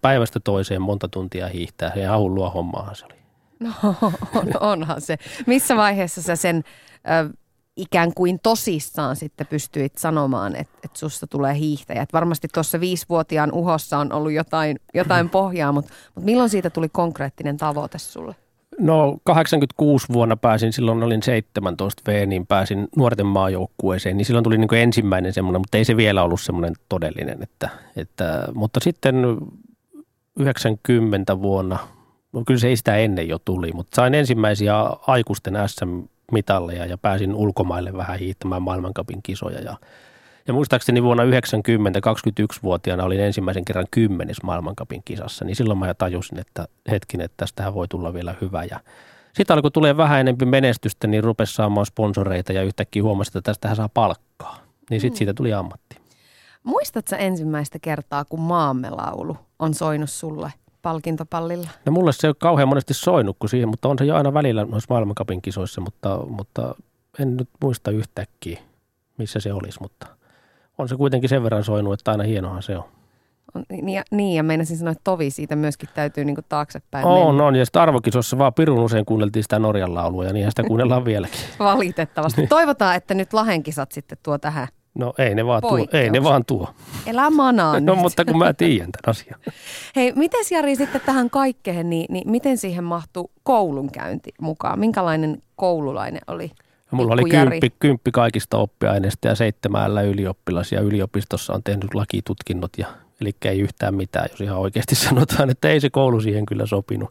päivästä toiseen monta tuntia hiihtää. Ihan hullua hommaahan se oli. No on, onhan se. Missä vaiheessa sä sen ö, ikään kuin tosissaan sitten pystyit sanomaan, että, että susta tulee hiihtäjä? Et varmasti tuossa viisivuotiaan uhossa on ollut jotain, jotain pohjaa, mutta, mutta milloin siitä tuli konkreettinen tavoite sulle? No 86 vuonna pääsin, silloin olin 17 V, niin pääsin nuorten maajoukkueeseen, niin silloin tuli niin ensimmäinen semmoinen, mutta ei se vielä ollut semmoinen todellinen. Että, että, mutta sitten 90 vuonna, no kyllä se ei sitä ennen jo tuli, mutta sain ensimmäisiä aikuisten SM-mitalleja ja pääsin ulkomaille vähän hiihtämään maailmankapin kisoja ja ja muistaakseni vuonna 90, 21-vuotiaana olin ensimmäisen kerran kymmenes maailmankapin kisassa, niin silloin mä tajusin, että hetkinen, että tästähän voi tulla vielä hyvä. Ja sitten alkoi tulee vähän enemmän menestystä, niin rupesi saamaan sponsoreita ja yhtäkkiä huomasi, että tästähän saa palkkaa. Niin sitten mm. siitä tuli ammatti. Muistatko ensimmäistä kertaa, kun maamme laulu on soinut sulle palkintopallilla? No mulle se ei ole kauhean monesti soinut kuin siihen, mutta on se jo aina välillä noissa maailmankapin kisoissa, mutta, mutta en nyt muista yhtäkkiä, missä se olisi, mutta – on se kuitenkin sen verran soinut, että aina hienohan se on. on niin, ja, niin, ja meinasin sanoa, että tovi siitä myöskin täytyy niin taaksepäin On, mennä. on, ja sitten arvokisossa vaan pirun usein kuunneltiin sitä Norjan laulua, ja niinhän sitä kuunnellaan vieläkin. Valitettavasti. Toivotaan, että nyt Lahenkisat sitten tuo tähän No ei ne vaan tuo. Ei ne vaan tuo. Elä manaa No mutta kun mä tiedän tämän asian. Hei, miten Jari sitten tähän kaikkeen, niin, niin miten siihen mahtuu koulunkäynti mukaan? Minkälainen koululainen oli? Ja mulla oli kymppi, kymppi kaikista oppiaineista ja seitsemällä ylioppilas ja yliopistossa on tehnyt lakitutkinnot ja eli ei yhtään mitään, jos ihan oikeasti sanotaan, että ei se koulu siihen kyllä sopinut.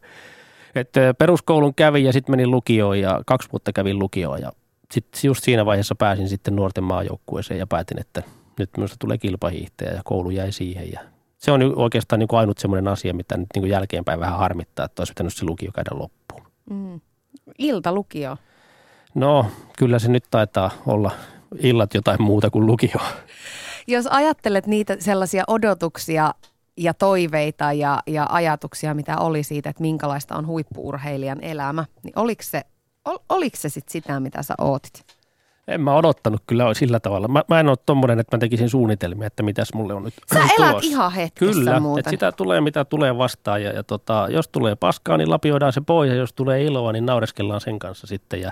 että peruskoulun kävin ja sitten menin lukioon ja kaksi vuotta kävin lukioon ja sitten just siinä vaiheessa pääsin sitten nuorten maajoukkueeseen ja päätin, että nyt minusta tulee kilpahiihtäjä ja koulu jäi siihen ja se on oikeastaan niin kuin ainut semmoinen asia, mitä nyt niin kuin jälkeenpäin vähän harmittaa, että olisi pitänyt se lukio käydä loppuun. Mm. Iltalukio. No, kyllä se nyt taitaa olla illat jotain muuta kuin lukio. Jos ajattelet niitä sellaisia odotuksia ja toiveita ja, ja ajatuksia, mitä oli siitä, että minkälaista on huippuurheilijan elämä, niin oliko se, ol, oliko se sit sitä, mitä sä ootit? En mä odottanut kyllä sillä tavalla. Mä, mä en ole tommonen, että mä tekisin suunnitelmia, että mitäs mulle on nyt Sä elät tulossa. ihan hetkessä Kyllä, muuten. että sitä tulee mitä tulee vastaan ja, ja tota, jos tulee paskaa, niin lapioidaan se pois ja jos tulee iloa, niin naureskellaan sen kanssa sitten ja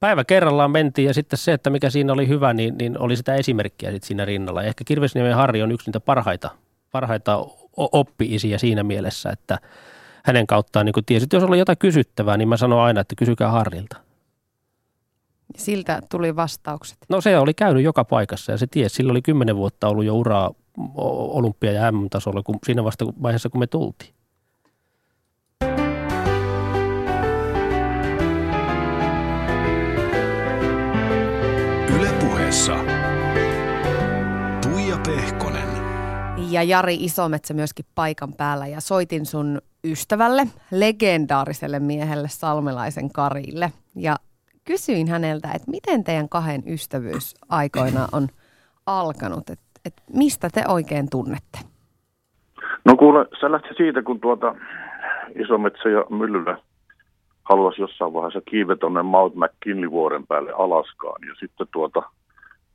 päivä kerrallaan mentiin ja sitten se, että mikä siinä oli hyvä, niin, niin oli sitä esimerkkiä sitten siinä rinnalla. Ja ehkä Kirvesniemen Harri on yksi niitä parhaita, parhaita oppi-isiä siinä mielessä, että hänen kauttaan niin kun tiesi, että jos oli jotain kysyttävää, niin mä sanon aina, että kysykää Harrilta. Siltä tuli vastaukset. No se oli käynyt joka paikassa ja se tiesi, sillä oli kymmenen vuotta ollut jo uraa olympia- ja M-tasolla kun, siinä vasta vaiheessa, kun me tultiin. Ylepuheessa Tuija Pehkonen. Ja Jari Isometsä myöskin paikan päällä ja soitin sun ystävälle, legendaariselle miehelle Salmelaisen Karille. Ja kysyin häneltä, että miten teidän kahden ystävyys aikoina on alkanut, että että mistä te oikein tunnette? No kuule, se lähti siitä, kun tuota Isometsä ja Myllylä haluaisi jossain vaiheessa kiivetä tuonne Mount McKinley-vuoren päälle Alaskaan. Ja sitten tuota,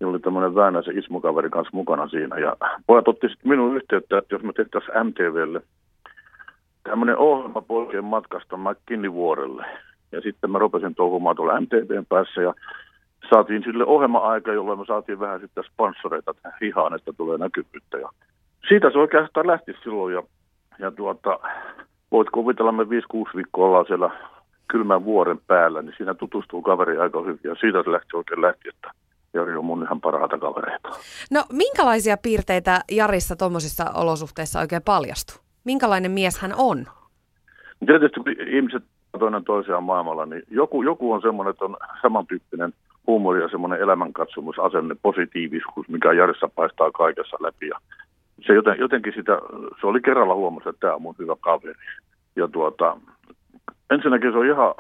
oli tämmöinen Väänäisen Ismukaveri kanssa mukana siinä. Ja pojat otti sitten minun yhteyttä, että jos me tehtäisiin MTVlle tämmöinen ohjelma poikien matkasta McKinley-vuorelle. Ja sitten mä rupesin touhumaan tuolla MTVn päässä ja saatiin sille ohjelma-aika, jolloin me saatiin vähän sitten sponsoreita hihaan, että tulee näkyvyyttä. Ja siitä se oikeastaan lähti silloin ja, ja tuota, voit kuvitella, me 5-6 viikkoa ollaan siellä kylmän vuoren päällä, niin siinä tutustuu kaveri aika hyvin. Ja siitä se lähti oikein lähti, että Jari on mun ihan parhaita kavereita. No minkälaisia piirteitä Jarissa tuommoisissa olosuhteissa oikein paljastuu? Minkälainen mies hän on? Tietysti kun ihmiset toinen toisiaan maailmalla, niin joku, joku on semmoinen, että on samantyyppinen huumori ja semmoinen elämänkatsomus, asenne, positiivisuus, mikä Jarissa paistaa kaikessa läpi. Ja se joten, jotenkin sitä, se oli kerralla huomassa, että tämä on mun hyvä kaveri. Ja tuota, ensinnäkin se on ihan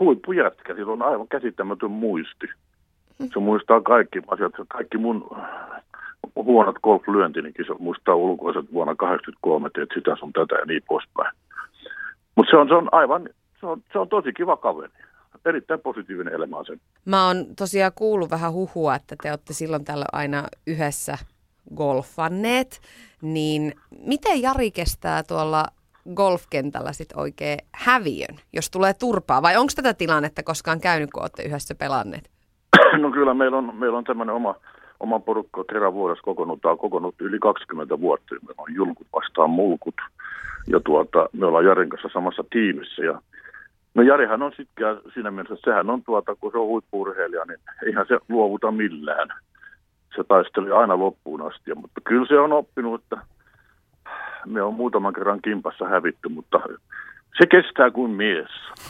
huippujätkä, sillä on aivan käsittämätön muisti. Se muistaa kaikki asiat, kaikki mun huonot golflyöntinikin, se muistaa ulkoiset vuonna 1983, että sitä sun tätä ja niin poispäin. Mutta se on, se on aivan, se on, se on tosi kiva kaveri. Erittäin positiivinen elämä sen. Mä oon tosiaan kuullut vähän huhua, että te olette silloin tällä aina yhdessä golfanneet, niin miten Jari kestää tuolla golfkentällä sit oikein häviön, jos tulee turpaa? Vai onko tätä tilannetta koskaan käynyt, kun olette yhdessä pelanneet? No kyllä meillä on, meillä on tämmöinen oma, oma porukka kerran vuodessa kokoonnutaan kokonut yli 20 vuotta. Meillä on julkut vastaan mulkut ja tuota, me ollaan Jarin kanssa samassa tiimissä ja No Jarihan on sitten siinä mielessä, että sehän on tuota, kun se on huippuurheilija, niin eihän se luovuta millään. Se taisteli aina loppuun asti, mutta kyllä se on oppinut, että me on muutaman kerran kimpassa hävitty, mutta se kestää kuin mies.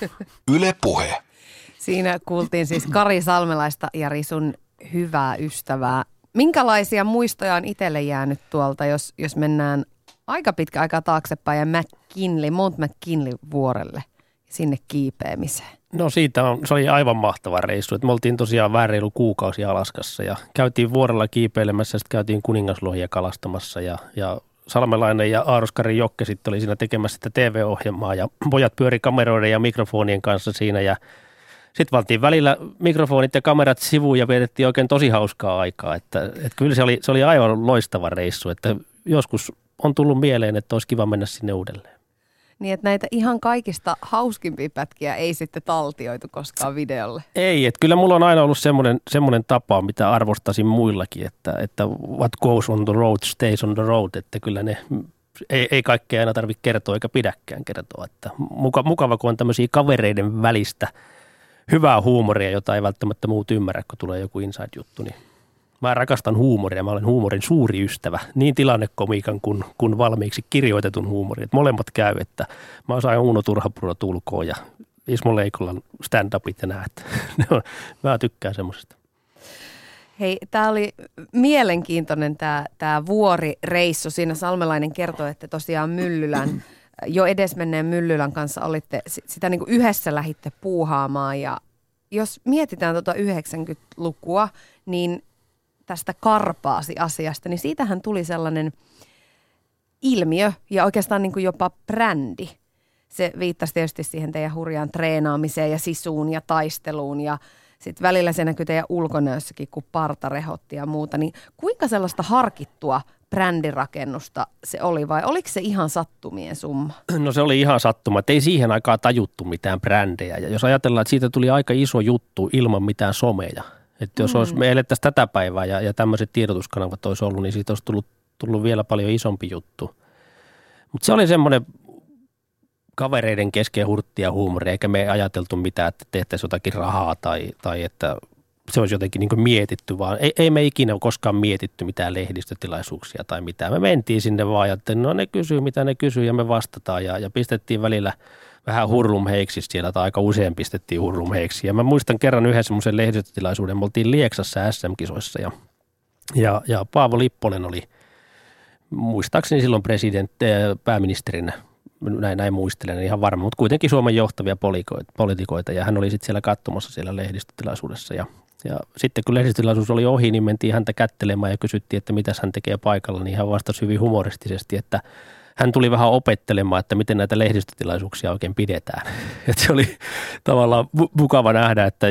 Yle puhe. Siinä kuultiin siis Kari Salmelaista, Jari, sun hyvää ystävää. Minkälaisia muistoja on itselle jäänyt tuolta, jos, jos mennään aika pitkä aika taaksepäin ja McKinley, Mount McKinley vuorelle, sinne kiipeämiseen? No siitä on, se oli aivan mahtava reissu. Että me oltiin tosiaan vähän kuukausi Alaskassa ja käytiin vuorella kiipeilemässä, sitten käytiin kuningaslohia kalastamassa ja, ja Salmelainen ja Aaroskari Jokke sitten oli siinä tekemässä sitä TV-ohjelmaa ja pojat pyöri kameroiden ja mikrofonien kanssa siinä ja sitten valtiin välillä mikrofonit ja kamerat sivuun ja vietettiin oikein tosi hauskaa aikaa. Että, että kyllä se oli, se oli aivan loistava reissu, että joskus on tullut mieleen, että olisi kiva mennä sinne uudelleen. Niin, että näitä ihan kaikista hauskimpia pätkiä ei sitten taltioitu koskaan videolle. Ei, että kyllä mulla on aina ollut semmoinen, semmoinen tapa, mitä arvostasin muillakin, että, että what goes on the road stays on the road, että kyllä ne ei, ei kaikkea aina tarvitse kertoa eikä pidäkään kertoa. Että muka, mukava, kun on tämmöisiä kavereiden välistä hyvää huumoria, jota ei välttämättä muut ymmärrä, kun tulee joku inside-juttu, niin Mä rakastan huumoria, mä olen huumorin suuri ystävä, niin tilannekomiikan kuin, kuin valmiiksi kirjoitetun huumorin. Että molemmat käy, että mä osaan Uno Turhapuro tulkoon ja Ismo Leikolan stand-upit ja näet. mä tykkään semmoisesta. Hei, tämä oli mielenkiintoinen tämä, vuorireissu. Siinä Salmelainen kertoi, että tosiaan Myllylän, jo edesmenneen Myllylän kanssa olitte sitä niin kuin yhdessä lähitte puuhaamaan. Ja jos mietitään tuota 90-lukua, niin tästä karpaasi-asiasta, niin siitähän tuli sellainen ilmiö ja oikeastaan niin kuin jopa brändi. Se viittasi tietysti siihen teidän hurjaan treenaamiseen ja sisuun ja taisteluun ja sitten välillä se näkyy teidän ulkonäössäkin, kun parta rehotti ja muuta. Niin kuinka sellaista harkittua brändirakennusta se oli vai oliko se ihan sattumien summa? No se oli ihan sattuma, että ei siihen aikaan tajuttu mitään brändejä. Ja jos ajatellaan, että siitä tuli aika iso juttu ilman mitään someja – että jos mm. olisi, me elettäisiin tätä päivää ja, ja tämmöiset tiedotuskanavat olisi ollut, niin siitä olisi tullut, tullut vielä paljon isompi juttu. Mutta se oli semmoinen kavereiden kesken hurttia huumori, eikä me ajateltu mitään, että tehtäisiin jotakin rahaa tai, tai että se olisi jotenkin niin mietitty, vaan. Ei, ei me ikinä koskaan mietitty mitään lehdistötilaisuuksia tai mitään. Me mentiin sinne vaan ja no ne kysyy mitä ne kysyy ja me vastataan. Ja, ja pistettiin välillä – vähän hurlumheiksi siellä, tai aika usein pistettiin hurlumheiksi. Ja mä muistan kerran yhden semmoisen lehdistötilaisuuden, me oltiin Lieksassa SM-kisoissa ja, ja, ja Paavo Lipponen oli muistaakseni silloin presidentti, pääministerinä, näin, näin muistelen ihan varma, mutta kuitenkin Suomen johtavia poliitikoita. Ja hän oli sitten siellä katsomassa siellä lehdistötilaisuudessa ja ja sitten kun lehdistötilaisuus oli ohi, niin mentiin häntä kättelemään ja kysyttiin, että mitä hän tekee paikalla, niin hän vastasi hyvin humoristisesti, että hän tuli vähän opettelemaan, että miten näitä lehdistötilaisuuksia oikein pidetään. Et se oli tavallaan mukava nähdä, että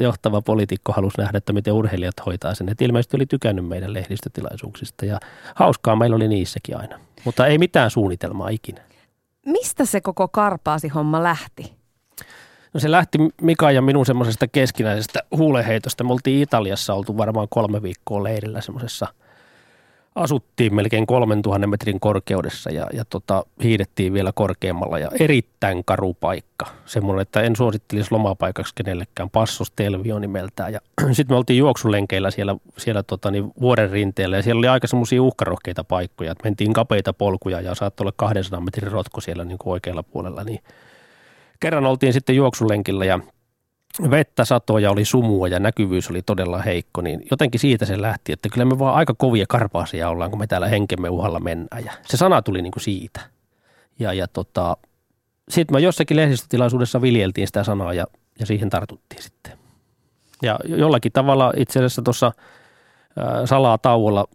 johtava poliitikko halusi nähdä, että miten urheilijat hoitaa sen. Et ilmeisesti oli tykännyt meidän lehdistötilaisuuksista ja hauskaa meillä oli niissäkin aina, mutta ei mitään suunnitelmaa ikinä. Mistä se koko karpaasi homma lähti? No se lähti Mika ja minun semmoisesta keskinäisestä huuleheitosta. Me oltiin Italiassa oltu varmaan kolme viikkoa leirillä semmoisessa – asuttiin melkein 3000 metrin korkeudessa ja, ja tota, hiidettiin vielä korkeammalla ja erittäin karu paikka. Semmoinen, että en suosittelisi lomapaikaksi kenellekään. Passos Telvio nimeltään. Ja sitten me oltiin juoksulenkeillä siellä, siellä tota, niin vuoren rinteellä ja siellä oli aika semmoisia uhkarohkeita paikkoja. Että mentiin kapeita polkuja ja saattoi olla 200 metrin rotko siellä niin kuin oikealla puolella. Niin kerran oltiin sitten juoksulenkillä ja vettä satoja oli sumua ja näkyvyys oli todella heikko, niin jotenkin siitä se lähti, että kyllä me vaan aika kovia karpaasia ollaan, kun me täällä henkemme uhalla mennään. Ja se sana tuli niin kuin siitä. Ja, ja tota, sitten me jossakin lehdistötilaisuudessa viljeltiin sitä sanaa ja, ja siihen tartuttiin sitten. Ja jollakin tavalla itse asiassa tuossa salaa tauolla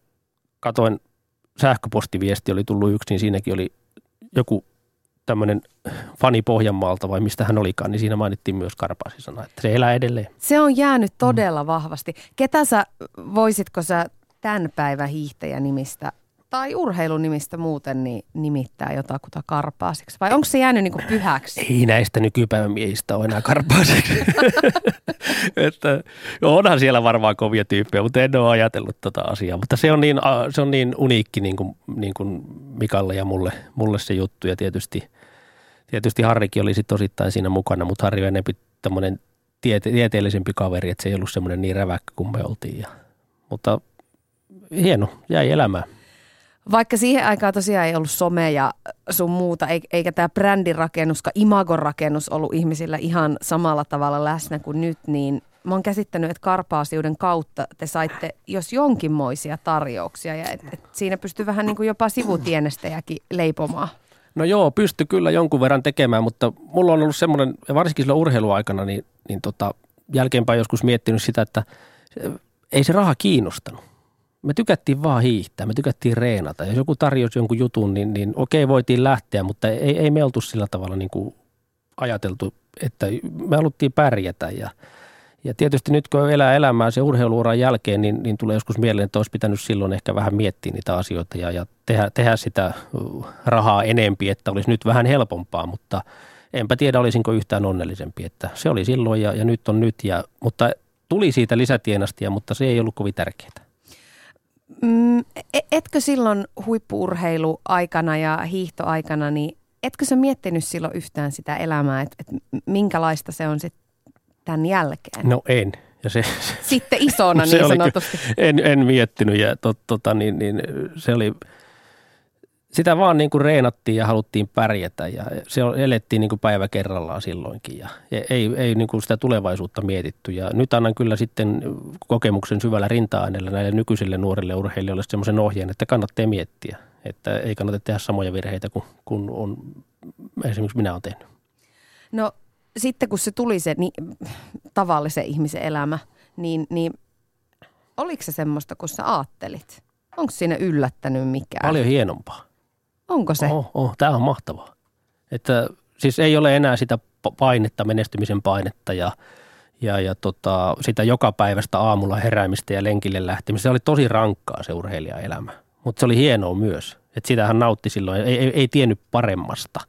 katoin sähköpostiviesti oli tullut yksi, niin siinäkin oli joku tämmöinen fani Pohjanmaalta vai mistä hän olikaan, niin siinä mainittiin myös Karpaasisana, että se elää edelleen. Se on jäänyt todella mm. vahvasti. Ketä sä, voisitko sä tämän päivän hiihtäjänimistä tai urheilunimistä muuten niin nimittää jotakuta karpaasiksi? Vai onko se jäänyt niin pyhäksi? Ei näistä nykypäivän miehistä ole enää karpaasiksi. että, onhan siellä varmaan kovia tyyppejä, mutta en ole ajatellut tota asiaa. Mutta se on niin, se on niin uniikki niin kuin, niin kuin Mikalle ja mulle, mulle se juttu. Ja tietysti, tietysti Harrikin oli sitten osittain siinä mukana, mutta Harri on enempi tämmöinen tiete, tieteellisempi kaveri, että se ei ollut semmoinen niin räväkkä kuin me oltiin. Ja, mutta hieno, jäi elämään. Vaikka siihen aikaan tosiaan ei ollut some ja sun muuta, eikä tämä brändirakennus, imagon rakennus ollut ihmisillä ihan samalla tavalla läsnä kuin nyt, niin mä oon käsittänyt, että karpaasiuden kautta te saitte jos jonkinmoisia tarjouksia ja et, et siinä pystyy vähän niin kuin jopa sivutienestäjäkin leipomaan. No joo, pysty kyllä jonkun verran tekemään, mutta mulla on ollut semmoinen, varsinkin silloin urheiluaikana, niin, niin tota, jälkeenpäin joskus miettinyt sitä, että ei se raha kiinnostanut me tykättiin vaan hiihtää, me tykättiin reenata. Jos joku tarjosi jonkun jutun, niin, niin okei, voitiin lähteä, mutta ei, ei me oltu sillä tavalla niin kuin ajateltu, että me haluttiin pärjätä. Ja, ja tietysti nyt kun elää elämää se urheiluuran jälkeen, niin, niin tulee joskus mieleen, että olisi pitänyt silloin ehkä vähän miettiä niitä asioita ja, ja tehdä, tehdä sitä rahaa enempi, että olisi nyt vähän helpompaa, mutta enpä tiedä olisinko yhtään onnellisempi, että se oli silloin ja, ja nyt on nyt, ja, mutta tuli siitä lisätienastia, mutta se ei ollut kovin tärkeää. Mm, e-, etkö silloin huippuurheiluaikana ja hiihtoaikana, niin etkö sä miettinyt silloin yhtään sitä elämää, että, että minkälaista se on sitten tämän jälkeen? No en. Ja se, Sitten isona niin sanotusti. En, en miettinyt ja tot, tota, niin, niin, se oli – sitä vaan niin kuin reenattiin ja haluttiin pärjätä ja se elettiin niin kuin päivä kerrallaan silloinkin ja ei, ei niin kuin sitä tulevaisuutta mietitty. Ja nyt annan kyllä sitten kokemuksen syvällä rinta-aineella näille nykyisille nuorille urheilijoille semmoisen ohjeen, että kannattaa miettiä, että ei kannata tehdä samoja virheitä kuin, kuin on esimerkiksi minä olen tehnyt. No sitten kun se tuli se niin, tavallisen ihmisen elämä, niin, niin oliko se semmoista, kun sä aattelit? Onko siinä yllättänyt mikään? Paljon hienompaa. Onko se? Oh, oh, tämä on mahtavaa. Että siis ei ole enää sitä painetta, menestymisen painetta ja, ja, ja tota, sitä joka päivästä aamulla heräämistä ja lenkille lähtemistä. Se oli tosi rankkaa se urheilijaelämä, mutta se oli hienoa myös. Että sitä hän nautti silloin, ei, ei, ei tiennyt paremmasta.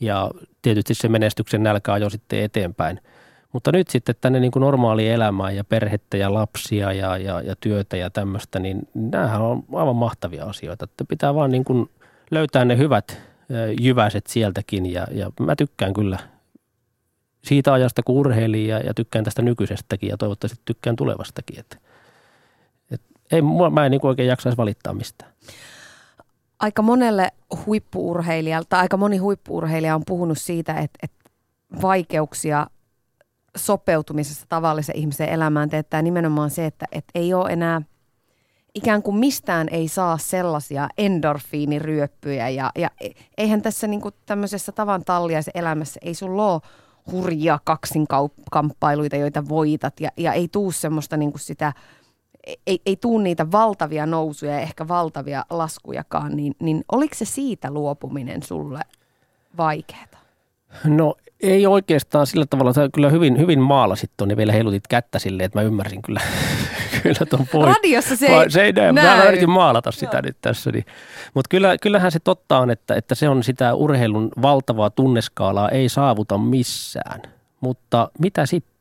Ja tietysti se menestyksen nälkä ajoi sitten eteenpäin. Mutta nyt sitten tänne niin kuin normaali elämään ja perhettä ja lapsia ja, ja, ja työtä ja tämmöistä, niin nämähän on aivan mahtavia asioita. Että pitää vaan niin kuin löytää ne hyvät jyväset sieltäkin ja, ja mä tykkään kyllä siitä ajasta, kun urheilin ja, ja tykkään tästä nykyisestäkin ja toivottavasti tykkään tulevastakin. Et, et, ei, mä en niin oikein jaksaisi valittaa mistään. Aika monelle huippuurheilijalta, tai aika moni huippuurheilija on puhunut siitä, että, että vaikeuksia sopeutumisessa tavallisen ihmisen elämään teettää nimenomaan se, että, että ei ole enää – ikään kuin mistään ei saa sellaisia endorfiiniryöppyjä ja, ja e, eihän tässä niin tämmöisessä tavan talliaisen elämässä, ei sulla ole hurjia kaksinkamppailuita, joita voitat ja, ja ei tuu semmoista niin kuin sitä, ei, ei tuu niitä valtavia nousuja ja ehkä valtavia laskujakaan, niin, niin oliko se siitä luopuminen sulle vaikeaa? No ei oikeastaan sillä tavalla, että kyllä hyvin, hyvin maalasit tuonne ja vielä heilutit kättä silleen, että mä ymmärsin kyllä, kyllä ton pois. Radiossa se ei, se ei näy. Mä yritin maalata sitä Joo. nyt tässä. Niin. Mutta kyllä, kyllähän se totta on, että, että se on sitä urheilun valtavaa tunneskaalaa ei saavuta missään. Mutta mitä sitten?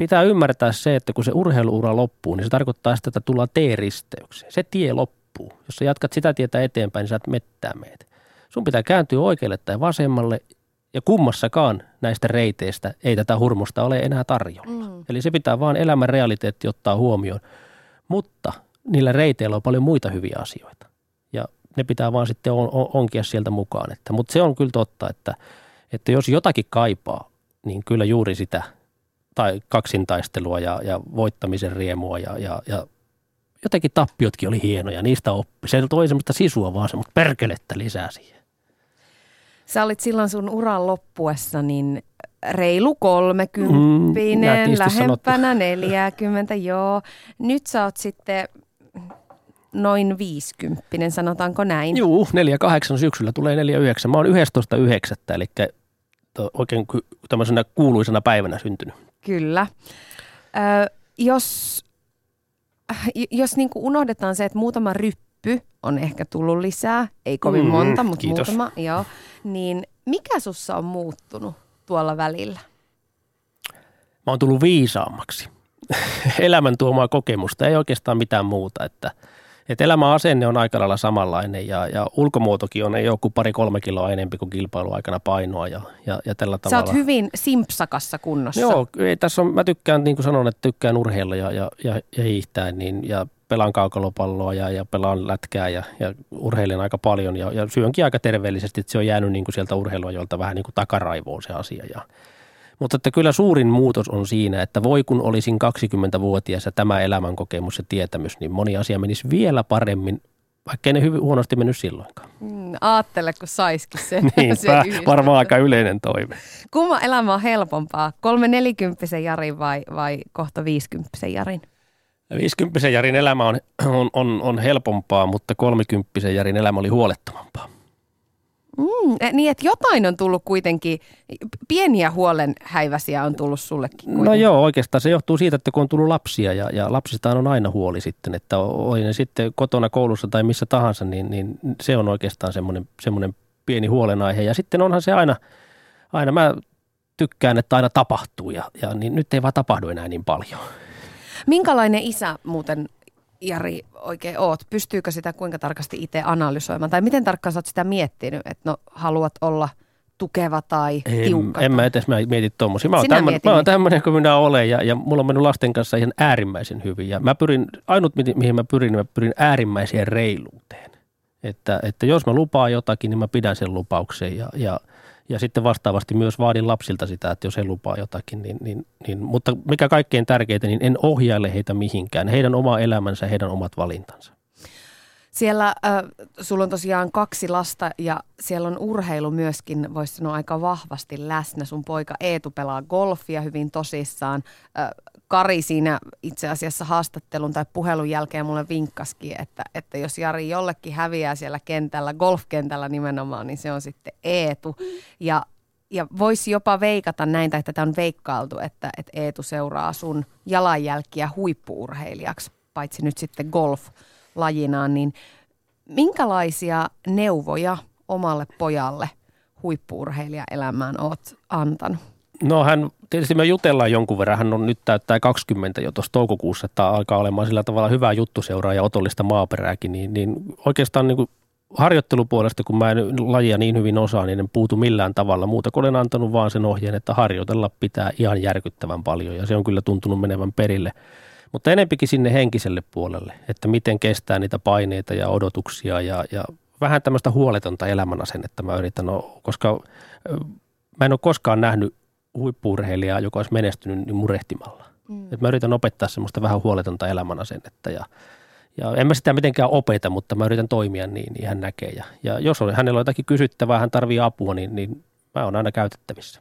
Pitää ymmärtää se, että kun se urheiluura loppuu, niin se tarkoittaa sitä, että tullaan T-risteykseen. Se tie loppuu. Jos sä jatkat sitä tietä eteenpäin, niin sä et mettää meitä. Sun pitää kääntyä oikealle tai vasemmalle ja kummassakaan näistä reiteistä ei tätä hurmosta ole enää tarjolla. Mm. Eli se pitää vaan elämän realiteetti ottaa huomioon. Mutta niillä reiteillä on paljon muita hyviä asioita. Ja ne pitää vaan sitten on, on, onkia sieltä mukaan. Että, mutta se on kyllä totta, että, että jos jotakin kaipaa, niin kyllä juuri sitä tai kaksintaistelua ja, ja voittamisen riemua ja, ja, ja jotenkin tappiotkin oli hienoja, niistä oppi. Se toi semmoista sisua vaan semmoista perkelettä lisää siihen. Sä olit silloin sun uran loppuessa niin reilu kolmekymppinen, mm, lähempänä sanottu. 40, joo. Nyt sä oot sitten noin viisikymppinen, sanotaanko näin? Joo, 48 syksyllä tulee 49. Mä oon 11.9. eli oikein tämmöisenä kuuluisena päivänä syntynyt. Kyllä. Ö, jos jos niin kuin unohdetaan se, että muutama ryppy on ehkä tullut lisää, ei kovin mm, monta, mutta kiitos. muutama, joo, niin mikä sussa on muuttunut tuolla välillä? Mä oon tullut viisaammaksi. Elämän tuomaa kokemusta, ei oikeastaan mitään muuta, että – että elämän asenne on aika lailla samanlainen ja, ja ulkomuotokin on joku pari-kolme kiloa enemmän kuin kilpailuaikana painoa ja, ja, ja tällä tavalla. Sä oot hyvin simpsakassa kunnossa. Joo, ei, tässä on, mä tykkään, niin kuin sanon, että tykkään urheilla ja, ja, ja, ja hiihtää, niin, ja pelaan kaukalopalloa ja, ja pelaan lätkää ja, ja urheilen aika paljon ja, ja syönkin aika terveellisesti, että se on jäänyt niin kuin sieltä urheiluajolta vähän niin kuin takaraivoon se asia ja mutta että kyllä suurin muutos on siinä, että voi kun olisin 20-vuotias ja tämä elämänkokemus ja tietämys, niin moni asia menisi vielä paremmin, vaikka ne hyvin huonosti mennyt silloinkaan. Mm, aattele, kun saisikin sen. niin, sen varmaan aika yleinen toive. Kumma elämä on helpompaa, kolme nelikymppisen Jarin vai, vai kohta viisikymppisen Jarin? 50 Jarin elämä on, on, on, on helpompaa, mutta 30 Jarin elämä oli huolettomampaa. Mm, e, niin, että jotain on tullut kuitenkin, pieniä huolenhäiväsiä on tullut sullekin no kuitenkin. No joo, oikeastaan se johtuu siitä, että kun on tullut lapsia ja, ja lapsista on aina huoli sitten, että oli ne sitten kotona, koulussa tai missä tahansa, niin, niin se on oikeastaan semmoinen, semmoinen pieni huolenaihe. Ja sitten onhan se aina, aina mä tykkään, että aina tapahtuu ja, ja niin nyt ei vaan tapahdu enää niin paljon. Minkälainen isä muuten Jari oikein oot? Pystyykö sitä kuinka tarkasti itse analysoimaan? Tai miten tarkkaan sä oot sitä miettinyt, että no haluat olla tukeva tai en, tiukka? En mä edes mä mieti tuommoisia. Mä oon tämmöinen, mä oon kuin minä olen ja, ja mulla on mennyt lasten kanssa ihan äärimmäisen hyvin. Ja mä pyrin, ainut mihin mä pyrin, mä pyrin äärimmäiseen reiluuteen. Että, että jos mä lupaan jotakin, niin mä pidän sen lupauksen ja, ja ja sitten vastaavasti myös vaadin lapsilta sitä, että jos he lupaa jotakin, niin, niin, niin mutta mikä kaikkein tärkeintä, niin en ohjaile heitä mihinkään. Heidän oma elämänsä, heidän omat valintansa. Siellä äh, sulla on tosiaan kaksi lasta ja siellä on urheilu myöskin, voisi sanoa aika vahvasti läsnä. Sun poika Eetu pelaa golfia hyvin tosissaan. Äh, Kari siinä itse asiassa haastattelun tai puhelun jälkeen mulle vinkkaskin, että, että jos Jari jollekin häviää siellä kentällä, golfkentällä nimenomaan, niin se on sitten Eetu. Ja, ja voisi jopa veikata näin, tai tätä on veikkailtu, että, että Eetu seuraa sun jalanjälkiä huippuurheilijaksi, paitsi nyt sitten golf lajinaan, niin minkälaisia neuvoja omalle pojalle huippuurheilijaelämään oot antanut? No hän, tietysti me jutellaan jonkun verran, hän on nyt täyttää 20 jo tuossa toukokuussa, että alkaa olemaan sillä tavalla hyvää juttuseuraa ja otollista maaperääkin, niin, niin oikeastaan niin kuin harjoittelupuolesta, kun mä en lajia niin hyvin osaa, niin en puutu millään tavalla muuta kuin olen antanut vaan sen ohjeen, että harjoitella pitää ihan järkyttävän paljon ja se on kyllä tuntunut menevän perille. Mutta enempikin sinne henkiselle puolelle, että miten kestää niitä paineita ja odotuksia ja, ja vähän tämmöistä huoletonta elämänasennetta mä yritän, no, koska mä en ole koskaan nähnyt huippuurheilijaa, joka olisi menestynyt niin murehtimalla. Mm. Et mä yritän opettaa semmoista vähän huoletonta elämänasennetta ja, ja en mä sitä mitenkään opeta, mutta mä yritän toimia niin, niin hän näkee. Ja, ja jos on, hänellä on jotakin kysyttävää, hän tarvii apua, niin, niin mä oon aina käytettävissä.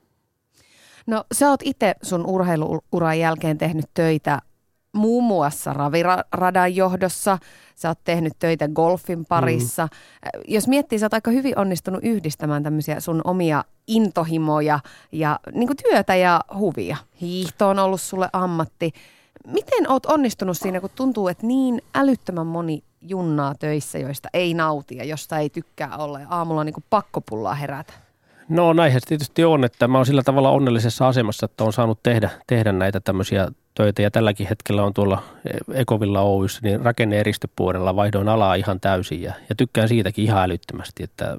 No sä oot itse sun urheiluuran jälkeen tehnyt töitä muun muassa raviradan johdossa, sä oot tehnyt töitä golfin parissa. Mm. Jos miettii, sä oot aika hyvin onnistunut yhdistämään tämmöisiä sun omia intohimoja ja niin työtä ja huvia. Hiihto on ollut sulle ammatti. Miten oot onnistunut siinä, kun tuntuu, että niin älyttömän moni junnaa töissä, joista ei nauti ja josta ei tykkää olla ja aamulla on niin pakkopullaa herätä? No näinhän se tietysti on, että mä oon sillä tavalla onnellisessa asemassa, että on saanut tehdä, tehdä näitä tämmöisiä töitä ja tälläkin hetkellä on tuolla Ekovilla Oyssä, niin rakenneeristöpuolella vaihdoin alaa ihan täysin ja, ja tykkään siitäkin ihan älyttömästi, että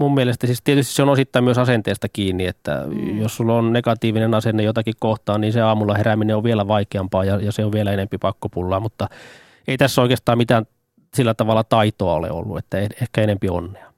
mun mielestä siis tietysti se on osittain myös asenteesta kiinni, että mm. jos sulla on negatiivinen asenne jotakin kohtaan, niin se aamulla herääminen on vielä vaikeampaa ja, ja se on vielä enempi pakkopullaa, mutta ei tässä oikeastaan mitään sillä tavalla taitoa ole ollut, että ehkä enempi onnea.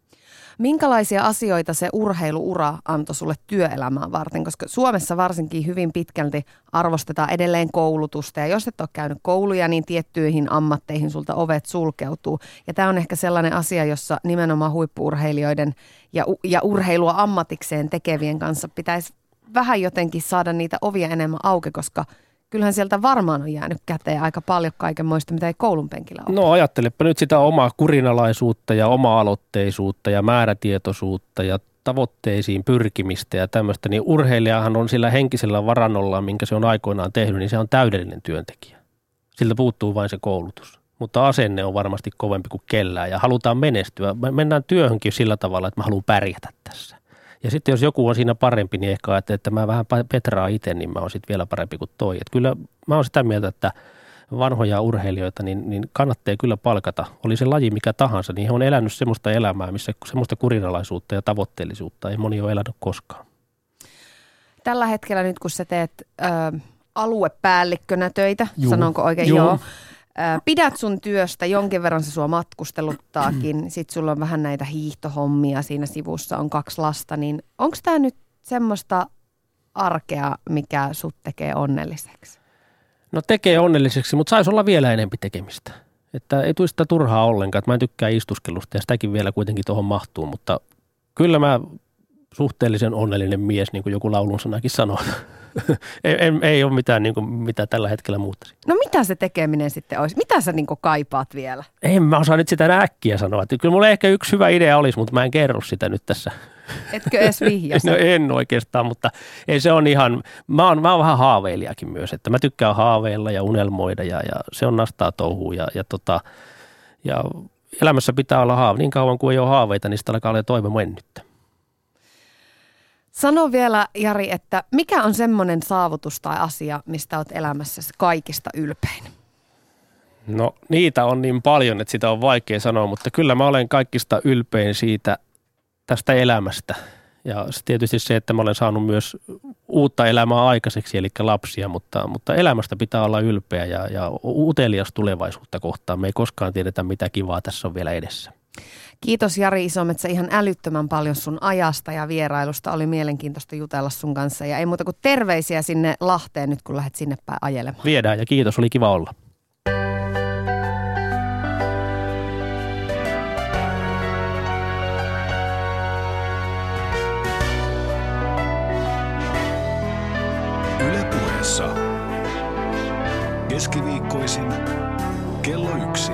Minkälaisia asioita se urheiluura antoi sulle työelämään varten? Koska Suomessa varsinkin hyvin pitkälti arvostetaan edelleen koulutusta. Ja jos et ole käynyt kouluja, niin tiettyihin ammatteihin sulta ovet sulkeutuu. Ja tämä on ehkä sellainen asia, jossa nimenomaan huippuurheilijoiden ja, ja urheilua ammatikseen tekevien kanssa pitäisi vähän jotenkin saada niitä ovia enemmän auki, koska – kyllähän sieltä varmaan on jäänyt käteen aika paljon kaikenmoista, mitä ei koulun penkillä ole. No ajattelepa nyt sitä omaa kurinalaisuutta ja oma-aloitteisuutta ja määrätietoisuutta ja tavoitteisiin pyrkimistä ja tämmöistä, niin urheilijahan on sillä henkisellä varannolla, minkä se on aikoinaan tehnyt, niin se on täydellinen työntekijä. Siltä puuttuu vain se koulutus. Mutta asenne on varmasti kovempi kuin kellään ja halutaan menestyä. Me mennään työhönkin sillä tavalla, että mä haluan pärjätä tässä. Ja sitten jos joku on siinä parempi, niin ehkä ajattelee, että mä vähän petraa itse, niin mä oon sitten vielä parempi kuin toi. Et kyllä mä oon sitä mieltä, että vanhoja urheilijoita, niin, niin kannattaa kyllä palkata. Oli se laji mikä tahansa, niin he on elänyt semmoista elämää, missä semmoista kurinalaisuutta ja tavoitteellisuutta ei moni ole elänyt koskaan. Tällä hetkellä nyt kun sä teet ö, aluepäällikkönä töitä, Juu. sanonko oikein? Juu. Joo. Pidät sun työstä, jonkin verran se sua matkusteluttaakin, sitten sulla on vähän näitä hiihtohommia siinä sivussa, on kaksi lasta, niin onko tämä nyt semmoista arkea, mikä sut tekee onnelliseksi? No tekee onnelliseksi, mutta saisi olla vielä enempi tekemistä. Että ei tulisi sitä turhaa ollenkaan, että mä en tykkää istuskelusta ja sitäkin vielä kuitenkin tuohon mahtuu, mutta kyllä mä suhteellisen onnellinen mies, niin kuin joku laulun sanakin sanoo. ei, ei, ei ole mitään, niin kuin, mitä tällä hetkellä muuttaisi. No mitä se tekeminen sitten olisi? Mitä sä niin kuin kaipaat vielä? En mä osaa nyt sitä äkkiä sanoa. Että kyllä mulla ehkä yksi hyvä idea olisi, mutta mä en kerro sitä nyt tässä. Etkö edes vihjasi? no en oikeastaan, mutta ei se on ihan, mä oon, mä oon vähän haaveilijakin myös, että mä tykkään haaveilla ja unelmoida ja, ja se on nastaa touhua ja, ja, tota, ja elämässä pitää olla haave. Niin kauan kuin ei ole haaveita, niin sitä alkaa olla toive mennyttä. Sano vielä, Jari, että mikä on semmoinen saavutus tai asia, mistä olet elämässäsi kaikista ylpein? No niitä on niin paljon, että sitä on vaikea sanoa, mutta kyllä mä olen kaikista ylpein siitä tästä elämästä. Ja tietysti se, että mä olen saanut myös uutta elämää aikaiseksi, eli lapsia, mutta, mutta elämästä pitää olla ylpeä ja, ja utelias tulevaisuutta kohtaan. Me ei koskaan tiedetä, mitä kivaa tässä on vielä edessä. Kiitos Jari Isometsä ihan älyttömän paljon sun ajasta ja vierailusta. Oli mielenkiintoista jutella sun kanssa ja ei muuta kuin terveisiä sinne Lahteen nyt kun lähdet sinne päin ajelemaan. Viedään ja kiitos, oli kiva olla. Keskiviikkoisin kello yksi.